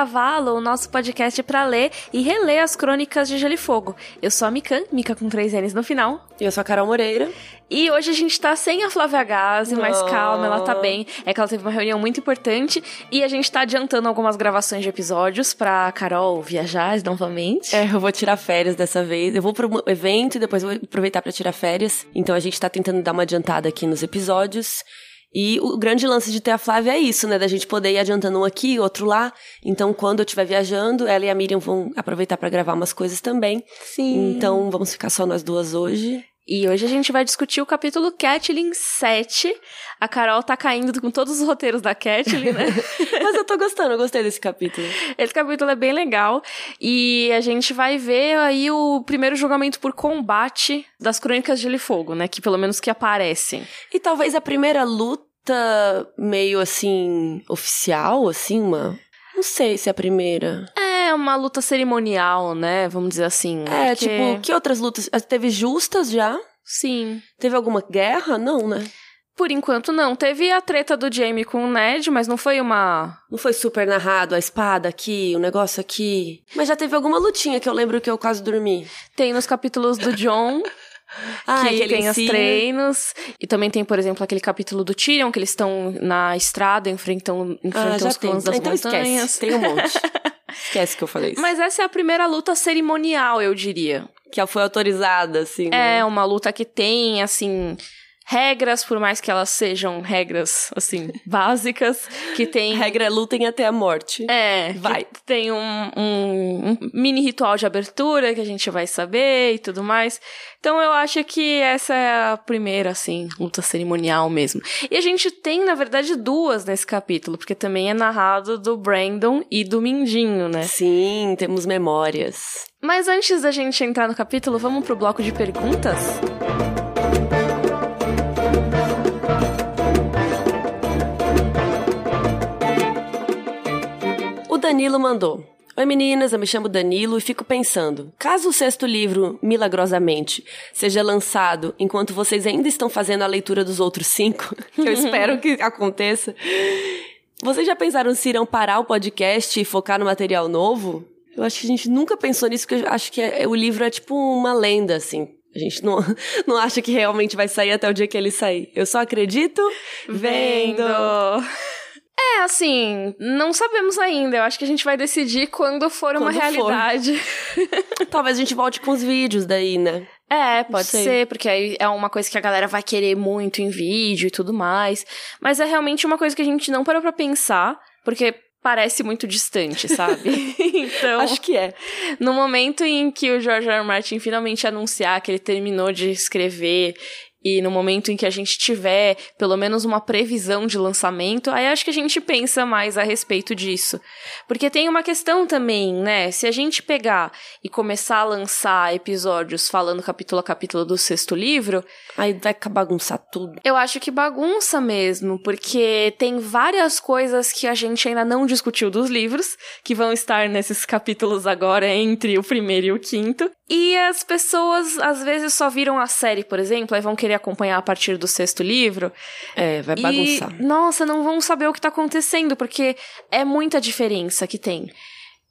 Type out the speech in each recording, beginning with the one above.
Cavalo, o nosso podcast para ler e reler as crônicas de Gelo e Fogo. Eu sou a Mikan, Mika com três N's no final. E eu sou a Carol Moreira. E hoje a gente tá sem a Flávia Gazi, mais calma, ela tá bem. É que ela teve uma reunião muito importante e a gente tá adiantando algumas gravações de episódios pra Carol viajar novamente. É, eu vou tirar férias dessa vez. Eu vou pro evento e depois vou aproveitar para tirar férias. Então a gente tá tentando dar uma adiantada aqui nos episódios. E o grande lance de ter a Flávia é isso, né? Da gente poder ir adiantando um aqui, outro lá. Então, quando eu estiver viajando, ela e a Miriam vão aproveitar para gravar umas coisas também. Sim. Então, vamos ficar só nós duas hoje. E hoje a gente vai discutir o capítulo Catlin 7. A Carol tá caindo com todos os roteiros da Catlin, né? Mas eu tô gostando, eu gostei desse capítulo. Esse capítulo é bem legal. E a gente vai ver aí o primeiro julgamento por combate das Crônicas de Gelo e Fogo, né? Que pelo menos que aparecem. E talvez a primeira luta meio assim, oficial, assim, uma. Não sei se é a primeira. É uma luta cerimonial, né? Vamos dizer assim. É, porque- tipo, que outras lutas? Teve justas já? Sim. Teve alguma guerra? Não, né? Por enquanto, não. Teve a treta do Jamie com o Ned, mas não foi uma. Não foi super narrado a espada aqui, o negócio aqui. Mas já teve alguma lutinha que eu lembro que eu quase dormi. Tem nos capítulos do John, Ah, que ele tem os treinos. E também tem, por exemplo, aquele capítulo do Tyrion, que eles estão na estrada, enfrentam, Ah, enfrentam já os clãs das então montanhas. esquece, tem um monte. esquece que eu falei isso. Mas essa é a primeira luta cerimonial, eu diria. Que foi autorizada, assim, né? É uma luta que tem, assim, regras, por mais que elas sejam regras, assim, básicas, que tem. Regra é lutem até a morte. É, Vai. tem um, um- um mini ritual de abertura que a gente vai saber e tudo mais. Então eu acho que essa é a primeira, assim, luta cerimonial mesmo. E a gente tem, na verdade, duas nesse capítulo, porque também é narrado do Brandon e do Mindinho, né? Sim, temos memórias. Mas antes da gente entrar no capítulo, vamos pro bloco de perguntas? O Danilo mandou. Oi meninas, eu me chamo Danilo e fico pensando, caso o sexto livro, milagrosamente, seja lançado enquanto vocês ainda estão fazendo a leitura dos outros cinco, que eu espero que aconteça, vocês já pensaram se irão parar o podcast e focar no material novo? Eu acho que a gente nunca pensou nisso, porque eu acho que é- o livro é tipo uma lenda, assim. A gente não, não acha que realmente vai sair até o dia que ele sair. Eu só acredito vendo. É, assim, não sabemos ainda. Eu acho que a gente vai decidir quando for uma Quando for. realidade. Talvez a gente volte com os vídeos daí, né? É, pode ser, porque aí é uma coisa que a galera vai querer muito em vídeo e tudo mais. Mas é realmente uma coisa que a gente não parou pra pensar, porque parece muito distante, sabe? então, Acho que é. no momento em que o George R. R. Martin finalmente anunciar que ele terminou de escrever e no momento em que a gente tiver pelo menos uma previsão de lançamento, aí acho que a gente pensa mais a respeito disso. Porque tem uma questão também, né? Se a gente pegar e começar a lançar episódios falando capítulo a capítulo do sexto livro, Aí vai bagunçar tudo. eu acho que bagunça mesmo, porque tem várias coisas que a gente ainda não discutiu dos livros, que vão estar nesses capítulos agora entre o primeiro e o quinto. E as pessoas às vezes só viram a série, por exemplo, aí vão querer acompanhar a partir do sexto livro. É, vai bagunçar. E, nossa, não vão saber o que tá acontecendo, porque é muita diferença que tem.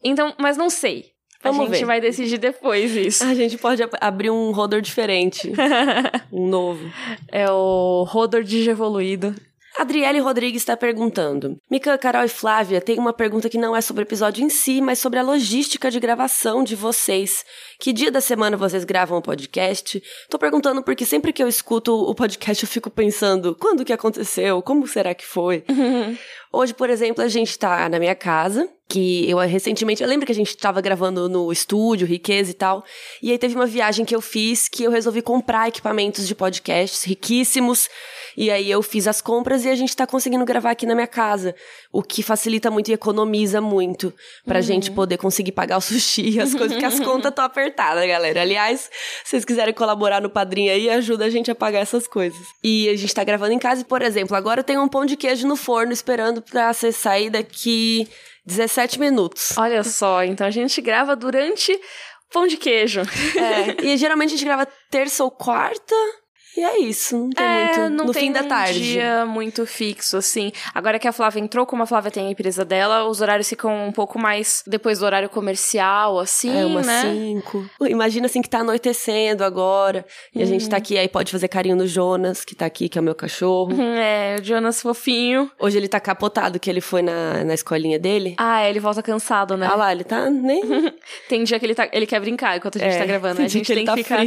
Então, mas não sei. Vamos a gente ver. vai decidir depois isso. A gente pode ab- abrir um roder diferente. um novo. É o Rodor Digievoluído. Adriele Rodrigues está perguntando. Mica, Carol e Flávia, tem uma pergunta que não é sobre o episódio em si, mas sobre a logística de gravação de vocês. Que dia da semana vocês gravam o podcast? Tô perguntando porque sempre que eu escuto o podcast eu fico pensando, quando que aconteceu? Como será que foi? Hoje, por exemplo, a gente tá na minha casa, que eu recentemente, eu lembro que a gente tava gravando no estúdio, Riqueza e tal, e aí teve uma viagem que eu fiz que eu resolvi comprar equipamentos de podcasts riquíssimos, e aí eu fiz as compras e a gente tá conseguindo gravar aqui na minha casa, o que facilita muito e economiza muito pra gente poder conseguir pagar o sushi e as coisas, porque as contas estão apertadas, galera. Aliás, se vocês quiserem colaborar no padrinho aí, ajuda a gente a pagar essas coisas. E a gente tá gravando em casa e, por exemplo, agora eu tenho um pão de queijo no forno esperando pra você sair daqui 17 minutos. Olha só, então a gente grava durante pão de queijo. É, e geralmente a gente grava terça ou quarta. E é isso, não tem é, muito. não no tem fim da um tarde. dia muito fixo, assim. Agora que a Flávia entrou, como a Flávia tem a empresa dela, os horários ficam um pouco mais depois do horário comercial, assim, É umas né? cinco. Imagina assim que tá anoitecendo agora. E a gente Uhum. tá aqui, aí pode fazer carinho no Jonas, que tá aqui, que é o meu cachorro. É, o Jonas fofinho. Hoje ele tá capotado, que ele foi na, na escolinha dele. Ah, é, ele volta cansado, né? Ah lá, ele tá nem. Tem dia que ele, tá, ele quer brincar enquanto a gente É, tá gravando. tem A gente que tem que tá ficar.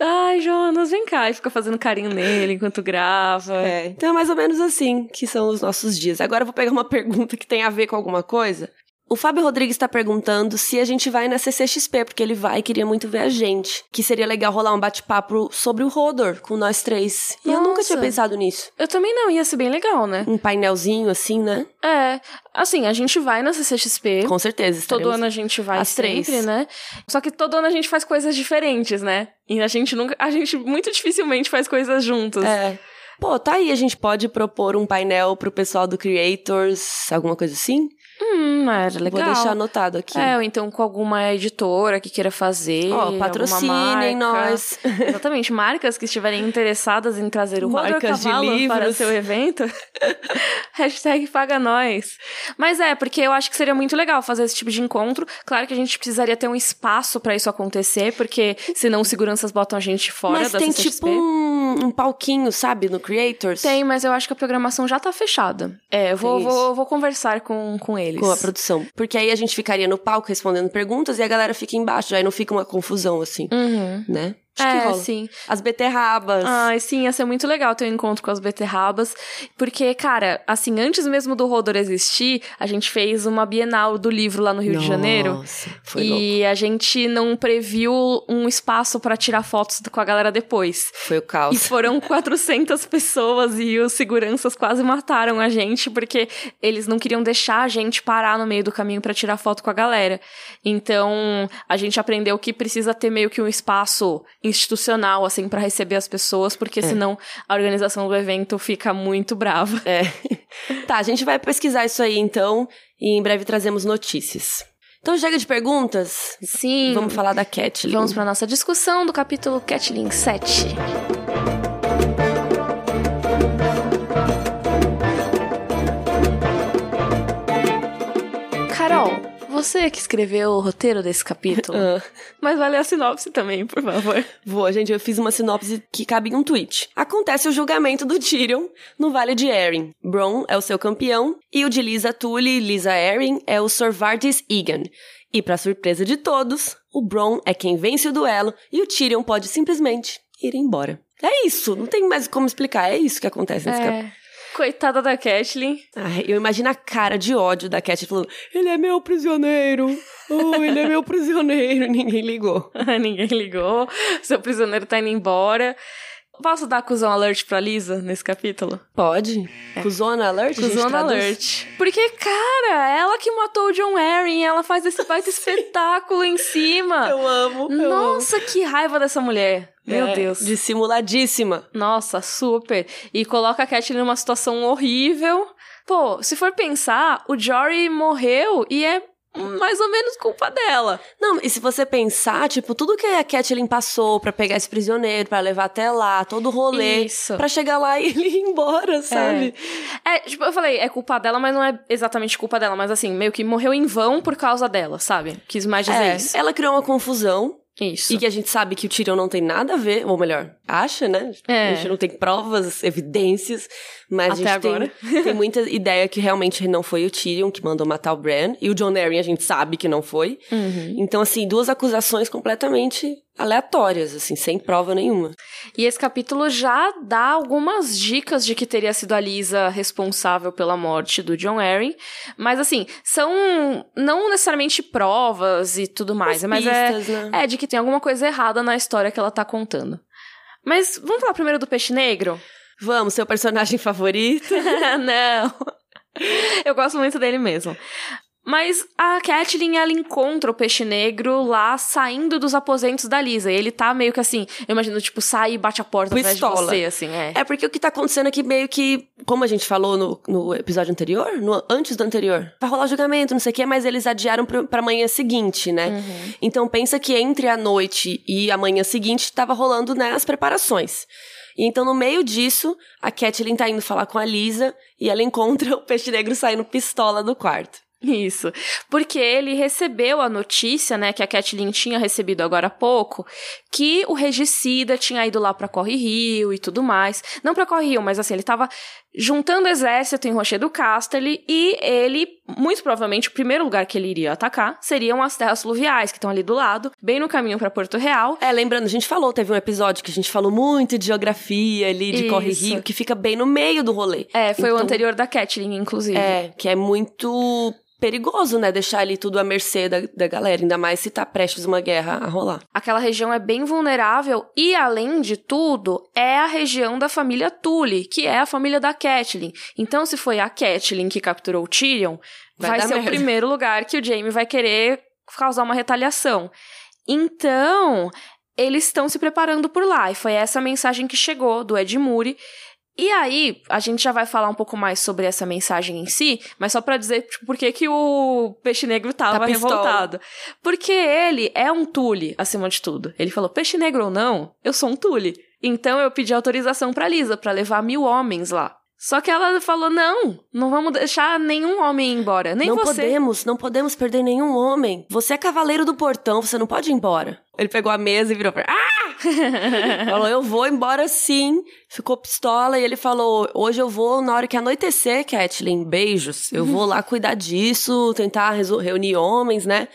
Ai, Jonas, vem cá. E fica fazendo carinho nele enquanto grava. É, então é mais ou menos assim que são os nossos dias. Agora eu vou pegar uma pergunta que tem a ver com alguma coisa. O Fábio Rodrigues está perguntando se a gente vai na CCXP, porque ele vai e queria muito ver a gente. Que seria legal rolar um bate-papo sobre o Rodor com nós três. E eu nunca tinha pensado nisso. Eu também não, ia ser bem legal, né? Um painelzinho assim, né? É, assim, a gente vai na CCXP. Com certeza. Todo ano a gente vai as sempre, três. né? Só que todo ano a gente faz coisas diferentes, né? E a gente nunca. A gente muito dificilmente faz coisas juntos. É. Pô, tá aí, a gente pode propor um painel pro pessoal do Creators, alguma coisa assim? Hum, era legal. Vou deixar anotado aqui. É, ou então com alguma editora que queira fazer. Ó, alguma patrocinem nós. Exatamente, marcas que estiverem interessadas em trazer o Rodor Marcas de Cavalo para livros. seu evento. Hashtag paga nós. Mas é, porque eu acho que seria muito legal fazer esse tipo de encontro. Claro que a gente precisaria ter um espaço para isso acontecer, porque senão seguranças botam a gente fora Mas da tem CCXP. tipo um, um palquinho, sabe, no Creators? Tem, mas eu acho que a programação já tá fechada. É, eu vou, vou, vou conversar com, com eles. Com a produção. Porque aí a gente ficaria no palco respondendo perguntas e a galera fica embaixo. Aí não fica uma confusão, assim, Uhum. né? Acho que É, rola. sim. As beterrabas. Ai, sim, ia ser muito legal ter um encontro com as beterrabas. Porque, cara, assim, antes mesmo do Rodor existir, a gente fez uma Bienal do livro lá no Rio de Janeiro. Nossa, foi louco. E a gente não previu um espaço pra tirar fotos com a galera depois. Foi o caos. E foram 400 pessoas e os seguranças quase mataram a gente porque eles não queriam deixar a gente parar no meio do caminho pra tirar foto com a galera. Então, a gente aprendeu que precisa ter meio que um espaço institucional assim pra receber as pessoas, porque senão a organização do evento fica muito brava. É. tá, a gente vai pesquisar isso aí então e em breve trazemos notícias. Então chega de perguntas. Sim. Vamos falar da Cat. Vamos pra nossa discussão do capítulo Catlin 7. Você que escreveu o roteiro desse capítulo, Ah, mas vale a sinopse também, por favor. vou, gente, eu fiz uma sinopse que cabe em um tweet. Acontece o julgamento do Tyrion no Vale de Erin. Bron é o seu campeão e o de Lisa Tully, Lisa Erin, é o Sir Vardis Egan. E pra surpresa de todos, o Bron é quem vence o duelo e o Tyrion pode simplesmente ir embora. É isso, não tem mais como explicar, é isso que acontece nesse capítulo. Coitada da. Ai, eu imagino a cara de ódio da Cat falando: Ele é meu prisioneiro! Oh, ele é meu prisioneiro! Ninguém ligou. Ninguém ligou, seu prisioneiro tá indo embora. Posso dar cuzão alert pra Lisa nesse capítulo? Pode? Cusona alert? A gente Cuzona traduz? alert. Porque, cara, ela que matou o John Arryn, ela faz esse baita espetáculo em cima. Eu amo. eu Nossa, que raiva dessa mulher. amo. Meu É, Deus. Dissimuladíssima. Nossa, super. E coloca a Catelyn numa situação horrível. Pô, se for pensar, o Jory morreu e é mais ou menos culpa dela. Não, e se você pensar, tipo, tudo que a Catelyn passou pra pegar esse prisioneiro, pra levar até lá, todo o rolê, pra chegar lá e ele ir embora, sabe? É, tipo, eu falei, é culpa dela, mas não é exatamente culpa dela. Mas assim, meio que morreu em vão por causa dela, sabe? Quis mais dizer É, isso. ela criou uma confusão Isso. E que a gente sabe que o Tyrion não tem nada a ver, ou melhor, acha, né? É. A gente não tem provas, evidências, mas Até a gente agora. Tem, tem muita ideia que realmente não foi o Tyrion que mandou matar o Bran, e o John Arryn a gente sabe que não foi. Uhum. Então, assim, duas acusações completamente aleatórias, assim, sem prova nenhuma. E esse capítulo já dá algumas dicas de que teria sido a Lisa responsável pela morte do John Arryn. Mas, assim, são não necessariamente provas e tudo mais, Umas mas é, pistas, né? é de que tem alguma coisa errada na história que ela tá contando. Mas vamos falar primeiro do Peixe Negro? Vamos, seu personagem favorito? não. Eu gosto muito dele mesmo. Mas a Catelyn, ela encontra o peixe negro lá saindo dos aposentos da Lisa. E ele tá meio que assim, eu imagino, tipo, sai e bate a porta atrás de Pistola. você, assim, é. É porque o que tá acontecendo aqui meio que, como a gente falou no, no episódio anterior, no, antes do anterior, vai rolar julgamento, não sei o quê, mas eles adiaram pro, pra manhã seguinte, né? Uhum. Então pensa que entre a noite e a manhã seguinte tava rolando, né, as preparações. E então, no meio disso, a Catelyn tá indo falar com a Lisa e ela encontra o peixe negro saindo pistola do quarto. Isso. Porque ele recebeu a notícia, né, que a Kathleen tinha recebido agora há pouco, que o regicida tinha ido lá pra Corre Rio e tudo mais. Não pra Corre Rio, mas assim, ele tava juntando exército em Rochedo Casterly e ele, muito provavelmente, o primeiro lugar que ele iria atacar seriam as terras fluviais, que estão ali do lado, bem no caminho para Porto Real. É, lembrando, a gente falou, teve um episódio que a gente falou muito de geografia ali, de Isso. Corre Rio, que fica bem no meio do rolê. É, foi então, o anterior da Kathleen, inclusive. É, que é muito perigoso, né? Deixar ali tudo à mercê da, da galera, ainda mais se tá prestes uma guerra a rolar. Aquela região é bem vulnerável e, além de tudo, é a região da família Tully, que é a família da Catelyn. Então, se foi a Catelyn que capturou o Tyrion, vai, vai ser merda. o primeiro lugar que o Jaime vai querer causar uma retaliação. Então, eles estão se preparando por lá. E foi essa mensagem que chegou do Ed Muri. E aí, a gente já vai falar um pouco mais sobre essa mensagem em si, mas só para dizer tipo, por que, que o peixe negro tava tá revoltado. Porque ele é um tule, acima de tudo. Ele falou: peixe negro ou não, eu sou um tule. Então eu pedi autorização pra Lisa para levar mil homens lá. Só que ela falou: não, não vamos deixar nenhum homem ir embora. Nem não você. Não podemos, não podemos perder nenhum homem. Você é cavaleiro do portão, você não pode ir embora. Ele pegou a mesa e virou pra. Ah! falou: eu vou embora sim. Ficou pistola e ele falou: hoje eu vou na hora que anoitecer, Kathleen. Beijos. Eu vou lá cuidar disso, tentar reunir homens, né?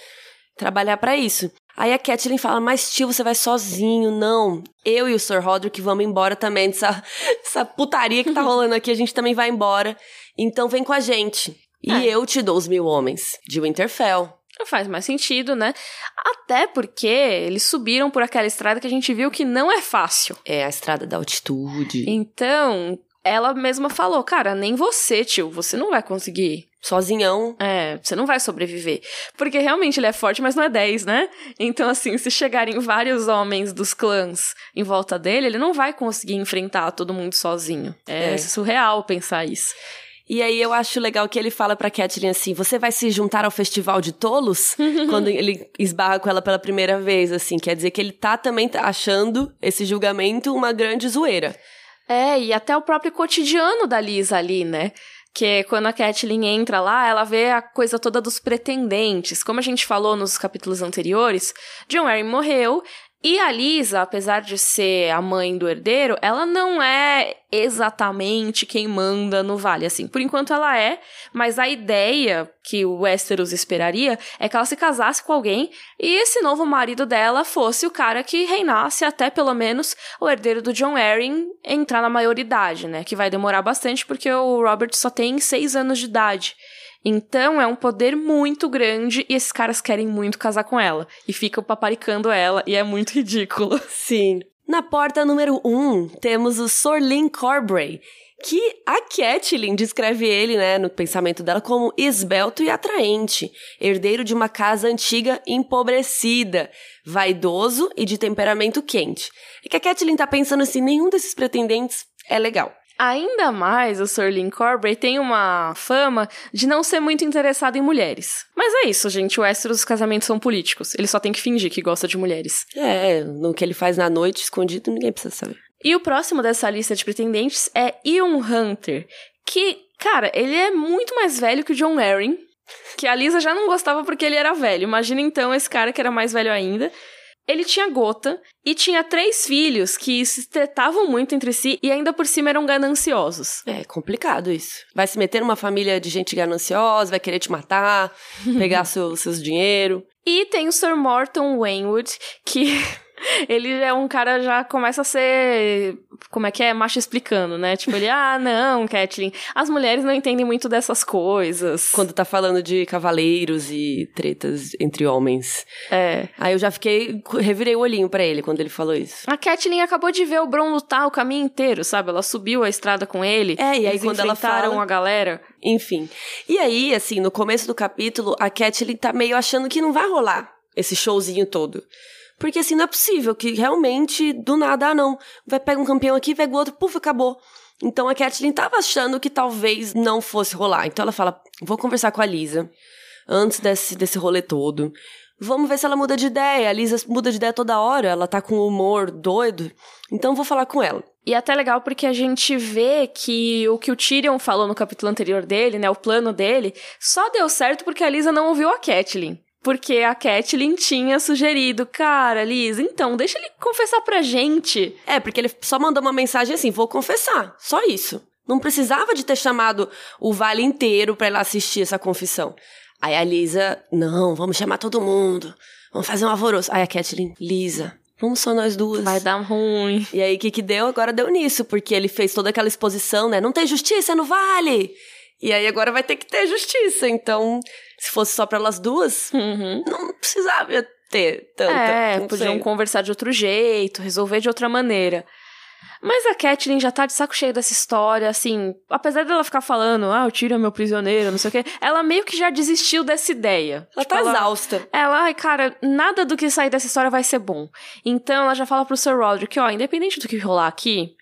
Trabalhar para isso. Aí a Kathleen fala, mas tio, você vai sozinho. Não, eu e o Sir Roderick vamos embora também dessa, dessa putaria que tá rolando aqui, a gente também vai embora. Então vem com a gente. E é. eu te dou os mil homens de Winterfell. Faz mais sentido, né? Até porque eles subiram por aquela estrada que a gente viu que não é fácil. É a estrada da altitude. Então, ela mesma falou, cara, nem você, tio, você não vai conseguir sozinhão. É, você não vai sobreviver. Porque realmente ele é forte, mas não é 10, né? Então, assim, se chegarem vários homens dos clãs em volta dele, ele não vai conseguir enfrentar todo mundo sozinho. É, é. surreal pensar isso. E aí eu acho legal que ele fala pra Catherine assim: você vai se juntar ao festival de tolos? Quando ele esbarra com ela pela primeira vez, assim. Quer dizer que ele tá também achando esse julgamento uma grande zoeira. É, e até o próprio cotidiano da Lisa ali, né? que quando a Catelyn entra lá, ela vê a coisa toda dos pretendentes. Como a gente falou nos capítulos anteriores, John Arryn morreu e a Lisa, apesar de ser a mãe do herdeiro, ela não é exatamente quem manda no vale, assim. Por enquanto ela é, mas a ideia que o Westeros esperaria é que ela se casasse com alguém e esse novo marido dela fosse o cara que reinasse até pelo menos o herdeiro do John Arryn entrar na maioridade, né? Que vai demorar bastante porque o Robert só tem seis anos de idade. Então é um poder muito grande e esses caras querem muito casar com ela. E ficam paparicando ela e é muito ridículo. Sim. Na porta número 1, um, temos o Sorlin Corbray, que a Catelyn descreve ele, né, no pensamento dela, como esbelto e atraente, herdeiro de uma casa antiga empobrecida, vaidoso e de temperamento quente. E que a Catelyn tá pensando assim, nenhum desses pretendentes é legal. Ainda mais o Sir Lin Corbray tem uma fama de não ser muito interessado em mulheres. Mas é isso, gente. O Westeros, os casamentos são políticos. Ele só tem que fingir que gosta de mulheres. É, no que ele faz na noite, escondido, ninguém precisa saber. E o próximo dessa lista de pretendentes é Ion Hunter, que, cara, ele é muito mais velho que o John Arryn, que a Lisa já não gostava porque ele era velho. Imagina então esse cara que era mais velho ainda. Ele tinha gota e tinha três filhos que se tratavam muito entre si e ainda por cima eram gananciosos. É complicado isso. Vai se meter numa família de gente gananciosa, vai querer te matar, pegar seu, seus dinheiro. E tem o Sir Morton Wainwood, que ele é um cara já começa a ser como é que é macho explicando, né? Tipo ele, ah, não, Kathleen, as mulheres não entendem muito dessas coisas. Quando tá falando de cavaleiros e tretas entre homens. É. Aí eu já fiquei, revirei o olhinho para ele quando ele falou isso. A Kathleen acabou de ver o Bron lutar o caminho inteiro, sabe? Ela subiu a estrada com ele. É, e aí quando ela fala a galera. Enfim. E aí, assim, no começo do capítulo, a Kathleen tá meio achando que não vai rolar esse showzinho todo. Porque assim, não é possível que realmente, do nada, ah não, vai pegar um campeão aqui, pega o outro, puf, acabou. Então a Kathleen tava achando que talvez não fosse rolar. Então ela fala: vou conversar com a Lisa antes desse, desse rolê todo. Vamos ver se ela muda de ideia. A Lisa muda de ideia toda hora, ela tá com humor doido. Então vou falar com ela. E é até legal porque a gente vê que o que o Tyrion falou no capítulo anterior dele, né, o plano dele, só deu certo porque a Lisa não ouviu a Catelyn. Porque a Catelyn tinha sugerido, cara, Liz, então, deixa ele confessar pra gente. É, porque ele só mandou uma mensagem assim, vou confessar, só isso. Não precisava de ter chamado o vale inteiro pra ela assistir essa confissão. Aí a Lisa, não, vamos chamar todo mundo, vamos fazer um alvoroço. Aí a Catelyn, Lisa, Vamos só nós duas. Vai dar ruim. E aí, o que que deu? Agora deu nisso, porque ele fez toda aquela exposição, né? Não tem justiça no vale! E aí agora vai ter que ter justiça. Então, se fosse só para elas duas, uhum. não precisava ter tanta. É, podiam sei. conversar de outro jeito, resolver de outra maneira. Mas a Catelyn já tá de saco cheio dessa história, assim, apesar dela ficar falando, ah, o Tyrion é meu prisioneiro, não sei o quê, ela meio que já desistiu dessa ideia. Ela tipo, tá ela, exausta. Ela, ai, cara, nada do que sair dessa história vai ser bom. Então ela já fala pro Sir Roderick, ó, independente do que rolar aqui,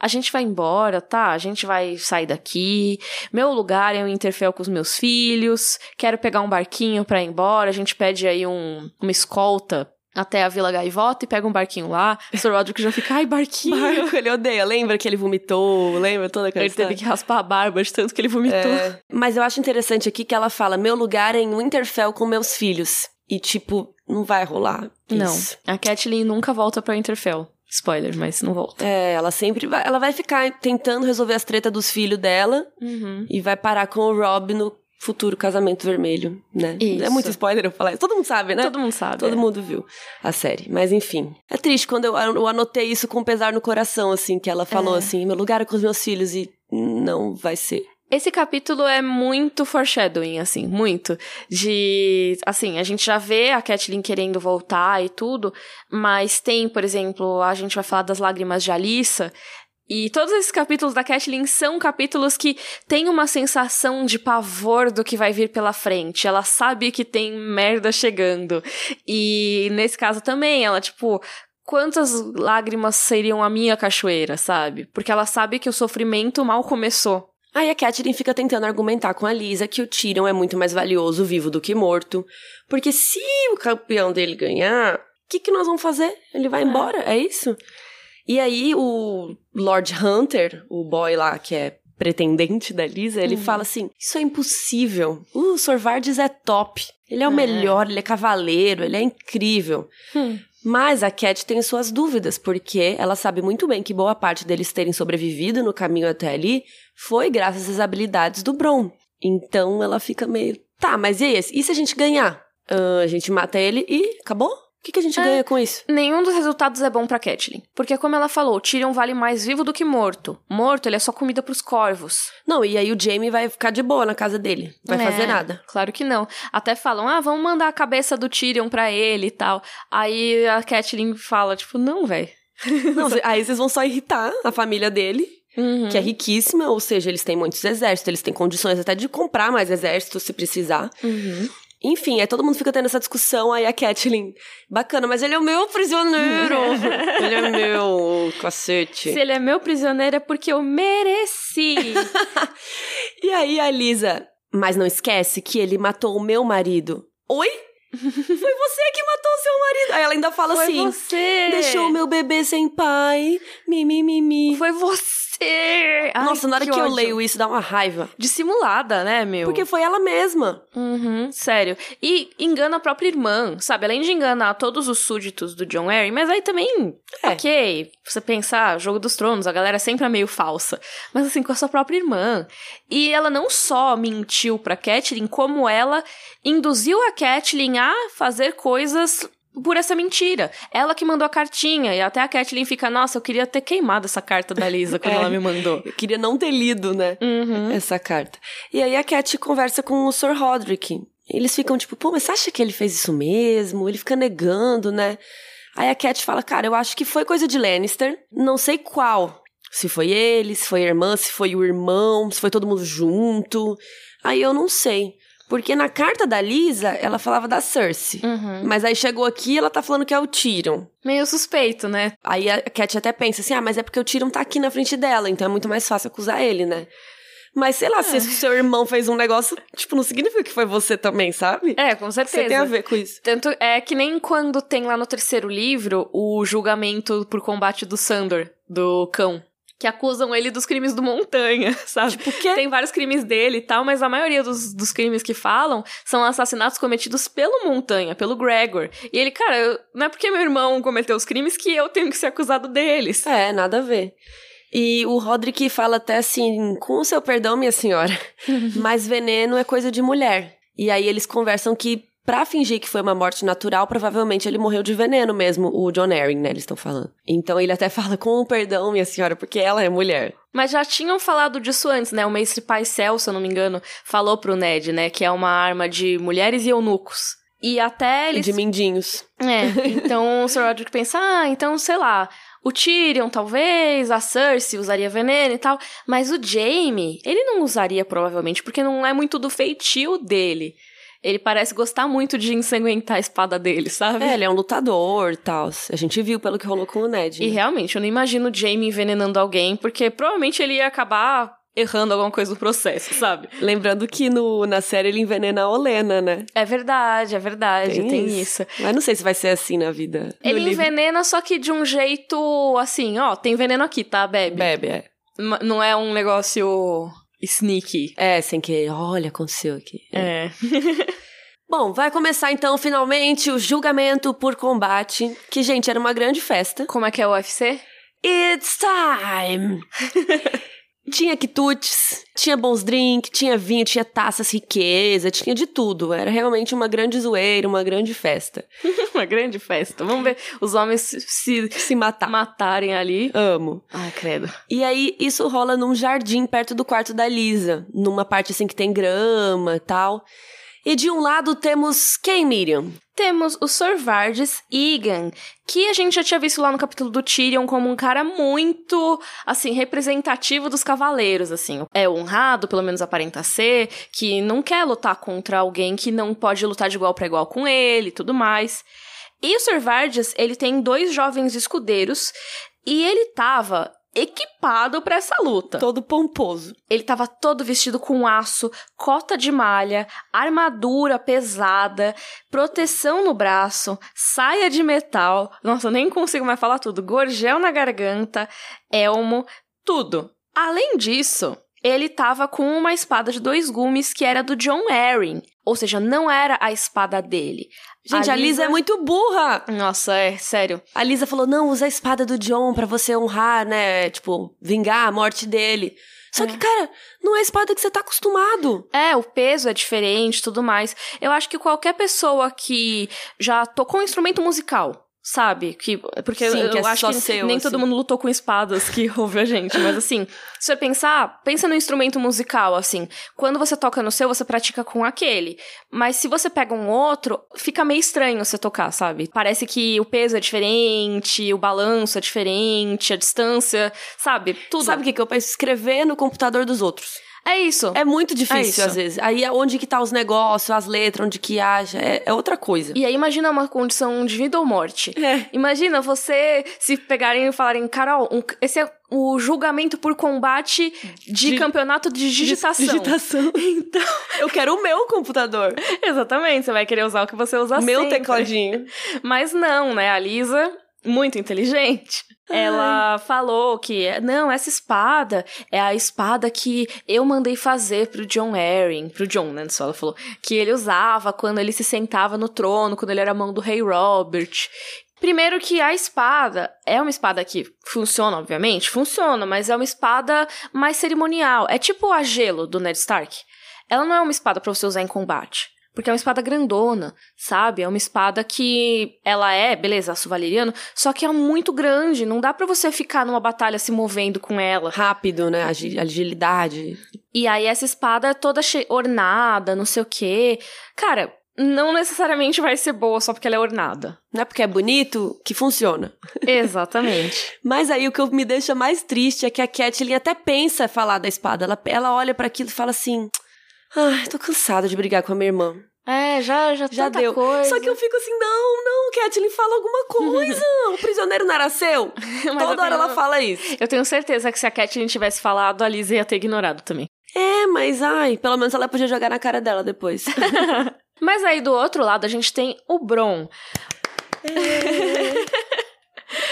a gente vai embora, tá? A gente vai sair daqui. Meu lugar é o Interfell com os meus filhos. Quero pegar um barquinho pra ir embora. A gente pede aí um, uma escolta até a Vila Gaivota e pega um barquinho lá. O Sir Roderick já fica, ai, barquinho. Barco, ele odeia. Lembra que ele vomitou? Lembra toda aquela Ele história? teve que raspar a barba de tanto que ele vomitou. É. Mas eu acho interessante aqui que ela fala, meu lugar é em Winterfell com meus filhos. E, tipo, não vai rolar isso. Não, a Catelyn nunca volta pra Winterfell. Spoiler, mas não volta. É, ela sempre vai. Ela vai ficar tentando resolver as tretas dos filhos dela uhum. e vai parar com o Rob no futuro casamento vermelho, né? Isso. É muito spoiler eu falar isso. Todo mundo sabe, né? Todo mundo sabe. Todo é. mundo viu a série. Mas enfim. É triste quando eu, eu anotei isso com pesar no coração, assim, que ela falou É. assim: meu lugar é com os meus filhos e não vai ser. Esse capítulo é muito foreshadowing, assim, muito. De. Assim, a gente já vê a Catelyn querendo voltar e tudo, mas tem, por exemplo, a gente vai falar das lágrimas de Alissa. E todos esses capítulos da Catelyn são capítulos que têm uma sensação de pavor do que vai vir pela frente. Ela sabe que tem merda chegando. E nesse caso também, ela, tipo, quantas lágrimas seriam a minha cachoeira, sabe? Porque ela sabe que o sofrimento mal começou. Aí a Catherine fica tentando argumentar com a Lisa que o Tyrion é muito mais valioso vivo do que morto. Porque se o campeão dele ganhar, o que, que nós vamos fazer? Ele vai embora, é isso? E aí o Lord Hunter, o boy lá que é pretendente da Lisa, ele Uhum. fala assim: Isso é impossível. O Sorvardes é top. Ele é o É. melhor, ele é cavaleiro, ele é incrível. Hum. Mas a Cat tem suas dúvidas, porque ela sabe muito bem que boa parte deles terem sobrevivido no caminho até ali foi graças às habilidades do Bron. Então ela fica meio. Tá, mas e aí? E se a gente ganhar? Ah, a gente mata ele e acabou? O que, que a gente É. ganha com isso? Nenhum dos resultados é bom pra Catelyn. Porque, como ela falou, Tyrion vale mais vivo do que morto. Morto, ele é só comida pros corvos. Não, e aí o Jamie vai ficar de boa na casa dele. Vai É, fazer nada. Claro que não. Até falam, ah, vamos mandar a cabeça do Tyrion pra ele e tal. Aí a Catelyn fala, tipo, não, velho. Não, aí vocês vão só irritar a família dele, Uhum. que é riquíssima, ou seja, eles têm muitos exércitos, eles têm condições até de comprar mais exércitos se precisar. Uhum. Enfim, aí todo mundo fica tendo essa discussão, aí a Catelyn, bacana, mas ele é o meu prisioneiro. ele é meu, cacete. Se ele é meu prisioneiro é porque eu mereci. E aí a Lisa, mas não esquece que ele matou o meu marido. Oi? Foi você que matou o seu marido. Aí ela ainda fala Foi assim, você. deixou meu bebê sem pai, mimimi. Mi, mi. Foi você. Ai, Nossa, na hora que, eu ódio. leio isso dá uma raiva. Dissimulada, né, meu? Porque foi ela mesma. Uhum, sério. E engana a própria irmã, sabe? Além de enganar todos os súditos do John Arryn, mas aí também, É. ok, você pensar, Jogo dos Tronos, a galera sempre é meio falsa. Mas assim, com a sua própria irmã. E ela não só mentiu pra Catelyn, como ela induziu a Catelyn a fazer coisas por essa mentira. Ela que mandou a cartinha, e até a Catelyn fica, nossa, eu queria ter queimado essa carta da Lisa quando É. ela me mandou. Eu queria não ter lido, né? Uhum. Essa carta. E aí a Cat conversa com o Sir Roderick. Eles ficam tipo, pô, mas você acha que ele fez isso mesmo? Ele fica negando, né? Aí a Cat fala, cara, eu acho que foi coisa de Lannister. Não sei qual. Se foi ele, se foi a irmã, se foi o irmão, se foi todo mundo junto. Aí eu não sei. Porque na carta da Lisa, ela falava da Cersei. Uhum. Mas aí chegou aqui e ela tá falando que é o Tyrion. Meio suspeito, né? Aí a Cat até pensa assim: ah, mas é porque o Tyrion tá aqui na frente dela, então é muito mais fácil acusar ele, né? Mas sei lá, se seu irmão fez um negócio, tipo, não significa que foi você também, sabe? É, com certeza. Você tem a ver com isso. Tanto é que nem quando tem lá no terceiro livro o julgamento por combate do Sandor, do cão. Que acusam ele dos crimes do Montanha, sabe? Tipo, quê? Tem vários crimes dele e tal, mas a maioria dos, dos crimes que falam são assassinatos cometidos pelo Montanha, pelo Gregor. E ele, cara, eu- não é porque meu irmão cometeu os crimes que eu tenho que ser acusado deles. É, nada a ver. E o Roderick fala até assim: com o seu perdão, minha senhora, mas veneno é coisa de mulher. E aí eles conversam que, pra fingir que foi uma morte natural, provavelmente ele morreu de veneno mesmo, o John Arryn, né? Eles estão falando. Então ele até fala: com o perdão, minha senhora, porque ela é mulher. Mas já tinham falado disso antes, né? O mestre Paisel, se eu não me engano, falou pro Ned, né? Que é uma arma de mulheres e eunucos. E até E eles de mindinhos. É, então o Sir Roderick pensa, ah, então, sei lá, o Tyrion talvez, a Cersei usaria veneno e tal, mas o Jaime, ele não usaria provavelmente, porque não é muito do feitio dele. Ele parece gostar muito de ensanguentar a espada dele, sabe? É, ele é um lutador e tal. A gente viu pelo que rolou com o Ned. E né? realmente, eu não imagino o Jaime envenenando alguém, porque provavelmente ele ia acabar errando alguma coisa no processo, sabe? Lembrando que no, na série ele envenena a Olena, né? É verdade, é verdade, tem, isso. Mas não sei se vai ser assim na vida. no Ele livro. envenena, só que de um jeito assim, ó, tem veneno aqui, tá? Bebe. Bebe, é. Não é um negócio sneaky. É, sem que. Olha, aconteceu aqui. É. Bom, vai começar então finalmente o julgamento por combate. Que, gente, era uma grande festa. Como é que é o UFC? It's time! tinha quitutes, tinha bons drinks, tinha vinho, tinha taças, riqueza, tinha de tudo. Era realmente uma grande zoeira, uma grande festa. Uma grande festa. Vamos ver os homens se- se Se matar. matarem ali. Amo. Ai, credo. E aí, isso rola num jardim perto do quarto da Lisa, numa parte assim que tem grama e tal. E de um lado temos quem, Miriam? Temos o Sir Vardes Egan, que a gente já tinha visto lá no capítulo do Tyrion como um cara muito, assim, representativo dos cavaleiros, assim. É honrado, pelo menos aparenta ser, que não quer lutar contra alguém que não pode lutar de igual para igual com ele e tudo mais. E o Sir ele tem dois jovens escudeiros e ele tava equipado pra essa luta. Todo pomposo. Ele tava todo vestido com aço, cota de malha, armadura pesada, proteção no braço, saia de metal. Nossa, eu nem consigo mais falar tudo. Gorgel na garganta, elmo, tudo. Além disso, ele tava com uma espada de dois gumes que era do John Arryn. Ou seja, não era a espada dele. Gente, a Lisa é muito burra. Nossa, é sério. A Lisa falou: não, usa a espada do John pra você honrar, né? Tipo, vingar a morte dele. Só que, cara, não é a espada que você tá acostumado. É, o peso é diferente, tudo mais. Eu acho que qualquer pessoa que já tocou um instrumento musical, sabe? Que, porque Sim, eu, que é acho que seu, nem assim. todo mundo lutou com espadas que ouve a gente. Mas assim, se você pensar, pensa no instrumento musical, assim. Quando você toca no seu, você pratica com aquele. Mas se você pega um outro, fica meio estranho você tocar, sabe? Parece que o peso é diferente, o balanço é diferente, a distância, sabe? Tudo. Sabe o que, que eu penso? Escrever no computador dos outros. É isso. É muito É difícil, isso. às vezes. Aí é onde que tá os negócios, as letras, onde que haja. É, é outra coisa. E aí imagina uma condição de vida ou morte. É. Imagina você se pegarem e falarem, Carol, um- esse é o julgamento por combate de, De- campeonato de digitação. Digitação. Então, Eu quero o meu computador. exatamente, você vai querer usar o que você usa meu sempre. tecladinho. Mas não, né? A Lisa, muito inteligente. Ela falou que, não, essa espada é a espada que eu mandei fazer pro John Arryn, pro John, né? Só ela falou, que ele usava quando ele se sentava no trono, quando ele era mão do rei Robert. Primeiro que a espada é uma espada que funciona, obviamente, funciona, mas é uma espada mais cerimonial. É tipo a gelo do Ned Stark. Ela não é uma espada pra você usar em combate. Porque é uma espada grandona, sabe? É uma espada que ela é, beleza, aço valeriano, só que é muito grande. Não dá pra você ficar numa batalha se movendo com ela. Rápido, né? Agi- Agilidade. E aí essa espada é toda ornada, não sei o quê. Cara, não necessariamente vai ser boa só porque ela é ornada. Não é porque é bonito que funciona. Exatamente. Mas aí o que me deixa mais triste é que a Catelyn até pensa falar da espada. Ela, ela olha pra aquilo e fala assim: Ai, tô cansada de brigar com a minha irmã. É, já, já, Já deu. coisa. Só que eu fico assim: não, não, Catelyn, fala alguma coisa. o prisioneiro não era seu. Toda hora tenho- ela fala isso. Eu tenho certeza que se a Catelyn tivesse falado, a Lisa ia ter ignorado também. É, mas ai, pelo menos ela podia jogar na cara dela depois. Mas aí do outro lado a gente tem o Bron.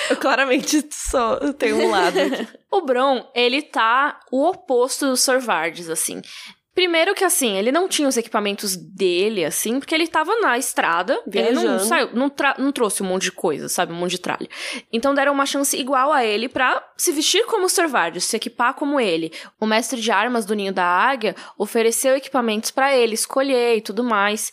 Eu claramente só tenho um lado aqui. O Bron, ele tá o oposto dos Sorvardes, assim. Primeiro que assim, ele não tinha os equipamentos dele, assim, porque ele tava na estrada. Ele não Viajando. saiu, não, não trouxe um monte de coisa, sabe? Um monte de tralha. Então deram uma chance igual a ele pra se vestir como os Sorvardes, se equipar como ele. O mestre de armas do Ninho da Águia ofereceu equipamentos pra ele escolher e tudo mais.